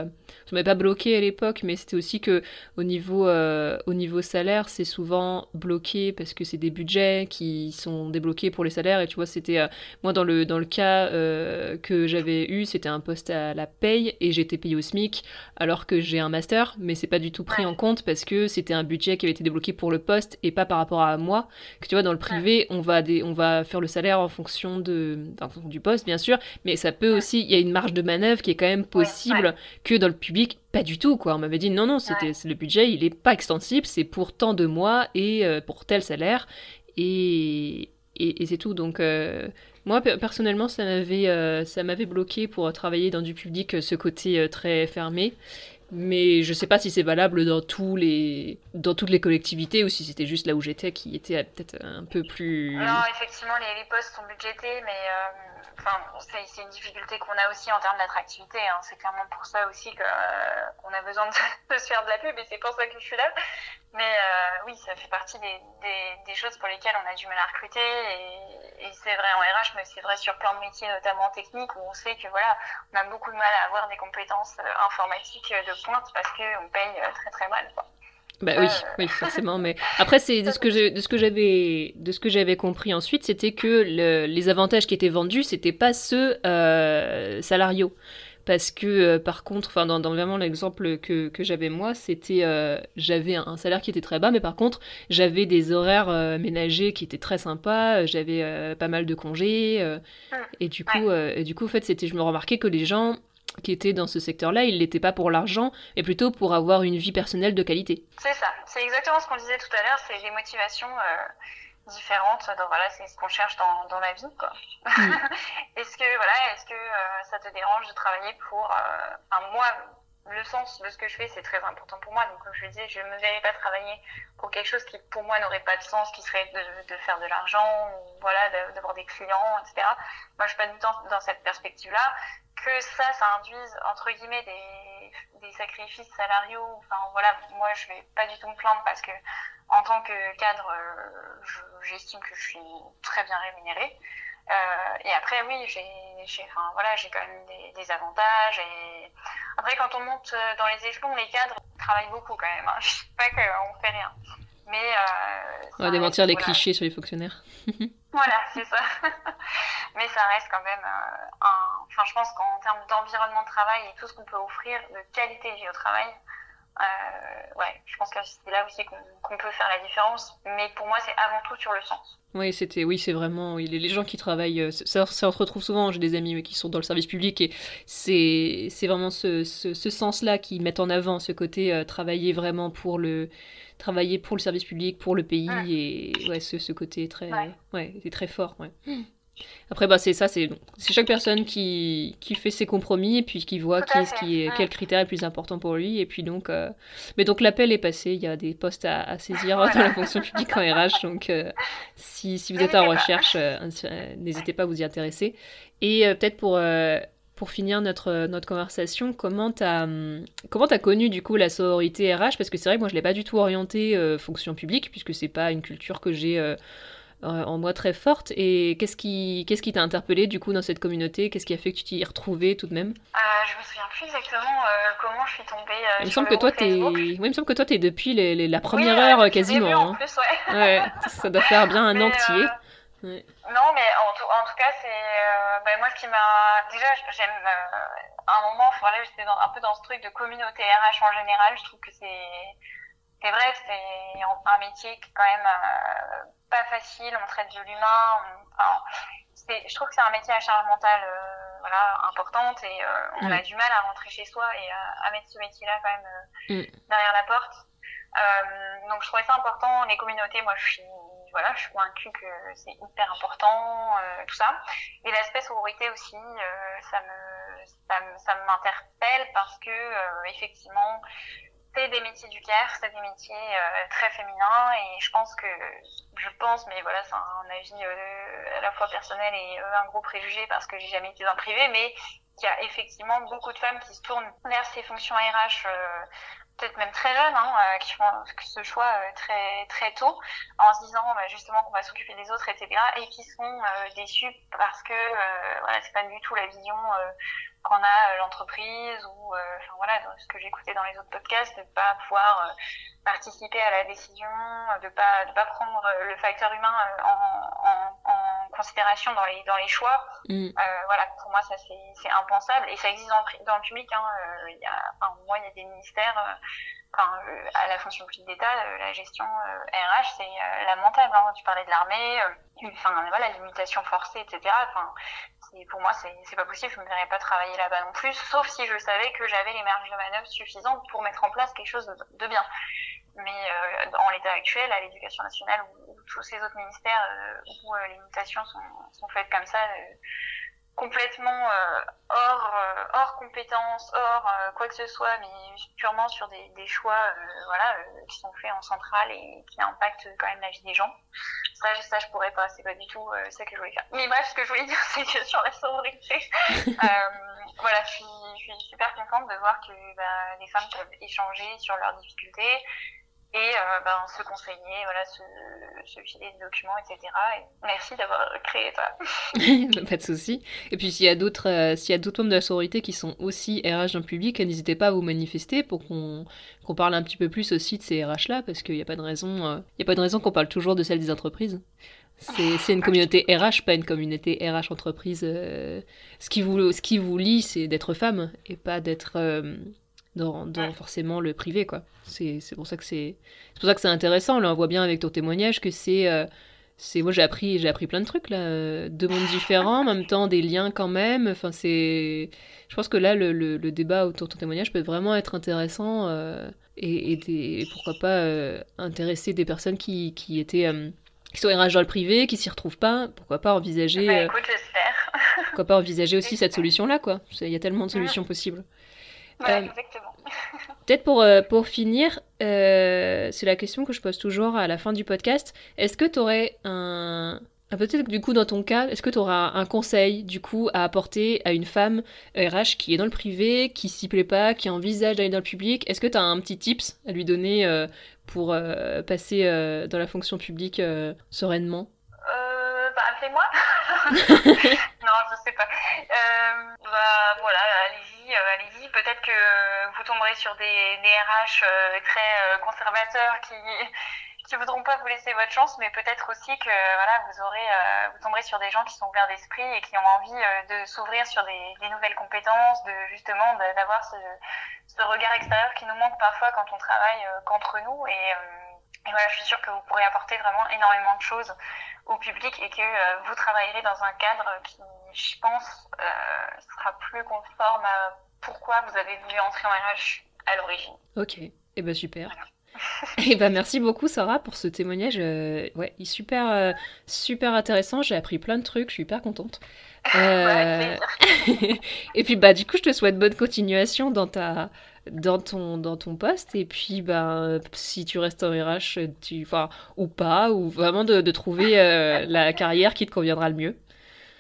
je m'avais pas bloqué à l'époque, mais c'était aussi que au niveau, au niveau salaire, c'est souvent bloqué parce que c'est des budgets qui sont débloqués pour les salaires, et tu vois, c'était moi dans le, dans le cas euh, que j'avais eu, c'était un poste à la paye et j'étais payée au SMIC alors que j'ai un master, mais c'est pas du tout pris en compte parce que c'était un budget qui avait été débloqué pour le poste et pas par rapport à moi. Que tu vois, dans le privé, on, va on va faire le salaire en fonction, de, du poste, bien sûr, mais ça peut aussi, il y a une marge de manœuvre qui est quand même possible que dans le public, pas du tout quoi. On m'avait dit non non, c'était le budget, il est pas extensible, c'est pour tant de mois et euh, pour tel salaire et, et, c'est tout. Donc euh, moi, personnellement, ça m'avait, euh, ça m'avait bloqué pour travailler dans du public, ce côté très fermé. Mais je sais pas si c'est valable dans, tous les, dans toutes les collectivités ou si c'était juste là où j'étais qui était peut-être un peu plus. Non, effectivement, les, sont budgétés, mais enfin, c'est une difficulté qu'on a aussi en termes d'attractivité. Hein. C'est clairement pour ça aussi qu'on a besoin de, de, se faire de la pub et c'est pour ça que je suis là. Mais euh, oui, ça fait partie des, des, des, choses pour lesquelles on a du mal à recruter. Et, et c'est vrai en RH, mais c'est vrai sur plein de métiers, notamment techniques, où on sait que voilà, on a beaucoup de mal à avoir des compétences euh, informatiques de pointe parce qu'on paye euh, très très mal. Quoi. Bah oui, oui, forcément. Mais après, c'est de ce que de ce que j'avais, de ce que j'avais compris ensuite, c'était que le, les avantages qui étaient vendus, c'était pas ceux euh, salariaux parce que euh, par contre, enfin dans, dans, vraiment l'exemple que, que j'avais moi, c'était euh, j'avais un, salaire qui était très bas, mais par contre j'avais des horaires ménagers qui étaient très sympas, j'avais pas mal de congés ah, et du coup, et du coup en fait c'était, je me remarquais que les gens qui étaient dans ce secteur-là, ils l'étaient pas pour l'argent, mais plutôt pour avoir une vie personnelle de qualité. C'est ça, c'est exactement ce qu'on disait tout à l'heure, c'est les motivations différentes. Donc voilà, c'est ce qu'on cherche dans, dans la vie. Mm. est-ce que voilà, est-ce que euh, ça te dérange de travailler pour euh, un mois le sens de ce que je fais, c'est très important pour moi. Donc, comme je le disais, je ne me verrais pas travailler pour quelque chose qui, pour moi, n'aurait pas de sens, qui serait de, faire de l'argent, voilà, d'avoir des clients, etc. Moi, je suis pas du temps dans cette perspective-là. Que ça, ça induise, entre guillemets, des, des sacrifices salariaux. Enfin, voilà, moi, je vais pas du tout me plaindre parce que, en tant que cadre, euh, j'estime que je suis très bien rémunérée. Et après, oui, j'ai enfin, voilà, j'ai quand même des, des, avantages. Et après, quand on monte dans les échelons, les cadres travaillent beaucoup quand même. Hein. Je sais pas qu'on fait rien. Mais euh, on va démentir les clichés sur les fonctionnaires. voilà, c'est ça. Mais ça reste quand même euh, un. Enfin, je pense qu'en termes d'environnement de travail et tout ce qu'on peut offrir de qualité de vie au travail, euh, ouais, je pense que c'est là aussi qu'on peut faire la différence. Mais pour moi, c'est avant tout sur le sens. Oui, c'était, oui, c'est vraiment oui, les, gens qui travaillent. Euh, ça, ça, se retrouve souvent. J'ai des amis qui sont dans le service public et c'est, c'est vraiment ce, ce, ce sens-là qui mettent en avant ce côté euh, travailler vraiment pour le travailler pour le service public, pour le pays et ouais, ce, ce côté très, ouais, ouais c'est très fort. Ouais. Après, bah, c'est ça, c'est chaque personne qui, qui fait ses compromis et puis qui voit qui est, qui est, quel critère est plus important pour lui. Et puis donc, euh, mais donc l'appel est passé, il y a des postes à, à saisir dans la fonction publique en RH. Donc, euh, si, si, vous êtes en recherche, euh, n'hésitez pas à vous y intéresser. Et peut-être pour, pour finir notre, notre conversation, comment tu as, comment as connu du coup la sororité RH Parce que c'est vrai que moi je l'ai pas du tout orientée fonction publique, puisque c'est pas une culture que j'ai en moi très forte. Et qu'est-ce qui qu'est-ce qui t'a interpellé du coup dans cette communauté? Qu'est-ce qui a fait que tu t'y retrouvée tout de même? Euh, Je me souviens plus exactement euh, comment je suis tombée. Euh, il me semble que toi t'es, oui, il me semble que toi t'es depuis les, la première heure quasiment. Début, en hein. plus, ouais. ouais. ça doit faire bien un an. Ouais. Non, mais en tout, en tout cas, c'est bah, moi ce qui m'a déjà j'aime un moment, voilà, j'étais un peu dans ce truc de communauté RH en général. Je trouve que c'est c'est vrai, c'est un métier qui est quand même euh, pas facile. On traite de l'humain. Enfin, je trouve que c'est un métier à charge mentale euh, voilà, importante et euh, on a du mal à rentrer chez soi et à, mettre ce métier-là quand même mm. derrière la porte. donc je trouvais ça important. Les communautés, moi je suis voilà, je suis convaincue que c'est hyper important, tout ça. Et l'aspect sororité aussi, ça me ça, ça m'interpelle parce que effectivement c'est des métiers du care, c'est des métiers euh, très féminins et je pense que, je pense, mais voilà, c'est un avis euh, à la fois personnel et euh, un gros préjugé parce que j'ai jamais été dans privé, mais qu'il y a effectivement beaucoup de femmes qui se tournent vers ces fonctions RH peut-être même très jeunes, hein, qui font ce choix très très tôt, en se disant bah, justement qu'on va s'occuper des autres, etc., et qui sont déçues parce que voilà, c'est pas du tout la vision qu'on a euh, l'entreprise ou euh, enfin voilà ce que j'écoutais dans les autres podcasts de pas pouvoir euh, participer à la décision de pas de pas prendre le facteur humain en, en, en considération dans les dans les choix mm. voilà pour moi ça c'est impensable et ça existe dans le, dans le public hein, il y a enfin, moi il y a des ministères enfin, à la fonction publique d'État la gestion RH c'est lamentable hein. tu parlais de l'armée enfin voilà l'imitation forcée etc enfin pour moi, c'est pas possible. Je ne me verrais pas travailler là-bas non plus, sauf si je savais que j'avais les marges de manœuvre suffisantes pour mettre en place quelque chose de, bien. Mais euh, en l'état actuel, à l'éducation nationale ou, tous ces autres ministères euh, où euh, les mutations sont, sont, faites comme ça, complètement euh, hors euh, hors compétences, hors quoi que ce soit, mais purement sur des, des choix voilà qui sont faits en centrale et qui impactent quand même la vie des gens. Ça, ça je pourrais pas, c'est pas du tout ça que je voulais faire. Mais bref, ce que je voulais dire, c'est que sur la sororité, voilà, je suis, je suis super contente de voir que bah, les femmes peuvent échanger sur leurs difficultés et ben, se conseiller, voilà, se, se, filer des documents, etc. Et merci d'avoir créé ça. pas de souci. Et puis s'il y a d'autres euh, s'il y a d'autres membres de la sororité qui sont aussi RH dans le public, n'hésitez pas à vous manifester pour qu'on qu'on parle un petit peu plus aussi de ces RH là, parce qu'il n'y a pas de raison euh, il y a pas de raison qu'on parle toujours de celle des entreprises. C'est une communauté RH, pas une communauté RH entreprise. Ce qui vous ce qui vous lie, c'est d'être femme et pas d'être dans, dans forcément le privé, quoi. C'est pour ça que c'est pour ça que c'est intéressant. Là, on voit bien avec ton témoignage que c'est euh, c'est moi j'ai appris j'ai appris plein de trucs là, euh, deux mondes différents, en même temps des liens quand même. Enfin c'est, je pense que là le, le, le, débat autour de ton témoignage peut vraiment être intéressant euh, et, et, des, pourquoi pas euh, intéresser des personnes qui, qui étaient qui sont RH dans le privé, qui s'y retrouvent pas. Pourquoi pas envisager bah, écoute, pourquoi pas envisager aussi cette solution là quoi. Il y a tellement de solutions possibles. Ouais, exactement. Peut-être pour, euh, pour finir, euh, c'est la question que je pose toujours à la fin du podcast. Est-ce que tu aurais un... Peut-être du coup dans ton cas, est-ce que tu auras un conseil du coup à apporter à une femme RH qui est dans le privé, qui s'y plaît pas, qui envisage d'aller dans le public? Est-ce que tu as un petit tips à lui donner euh, pour passer dans la fonction publique sereinement? Bah, Appelez-moi non, je sais pas. Euh, bah voilà, allez-y, euh, allez-y. Peut-être que vous tomberez sur des, RH euh, très conservateurs qui qui voudront pas vous laisser votre chance, mais peut-être aussi que voilà, vous aurez, vous tomberez sur des gens qui sont ouverts d'esprit et qui ont envie de s'ouvrir sur des, nouvelles compétences, de justement d'avoir ce, regard extérieur qui nous manque parfois quand on travaille qu'entre nous et voilà, je suis sûre que vous pourrez apporter vraiment énormément de choses au public et que euh, vous travaillerez dans un cadre qui, je pense, euh, sera plus conforme à pourquoi vous avez voulu entrer en RH à l'origine. Ok, et eh ben super. et eh ben merci beaucoup Sarah pour ce témoignage. Euh, ouais, super, super intéressant. J'ai appris plein de trucs. Je suis hyper contente. et puis bah du coup, je te souhaite bonne continuation dans ta dans ton, dans ton poste. Et puis, ben, si tu restes en RH, tu, enfin, ou pas, ou vraiment de, de trouver euh, la carrière qui te conviendra le mieux.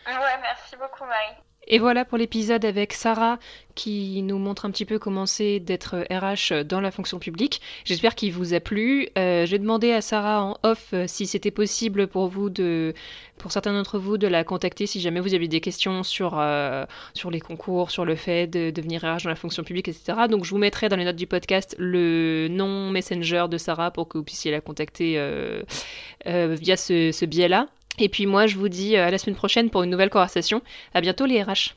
Ouais, merci beaucoup, Marie. Et voilà pour l'épisode avec Sarah qui nous montre un petit peu comment c'est d'être RH dans la fonction publique. J'espère qu'il vous a plu. Euh, je vais demander à Sarah en off euh, si c'était possible pour vous pour certains d'entre vous, de la contacter si jamais vous avez des questions sur, euh, sur les concours, sur le fait de devenir RH dans la fonction publique, etc. Donc je vous mettrai dans les notes du podcast le nom Messenger de Sarah pour que vous puissiez la contacter via ce biais-là. Et puis moi, je vous dis euh, à la semaine prochaine pour une nouvelle conversation. À bientôt les RH.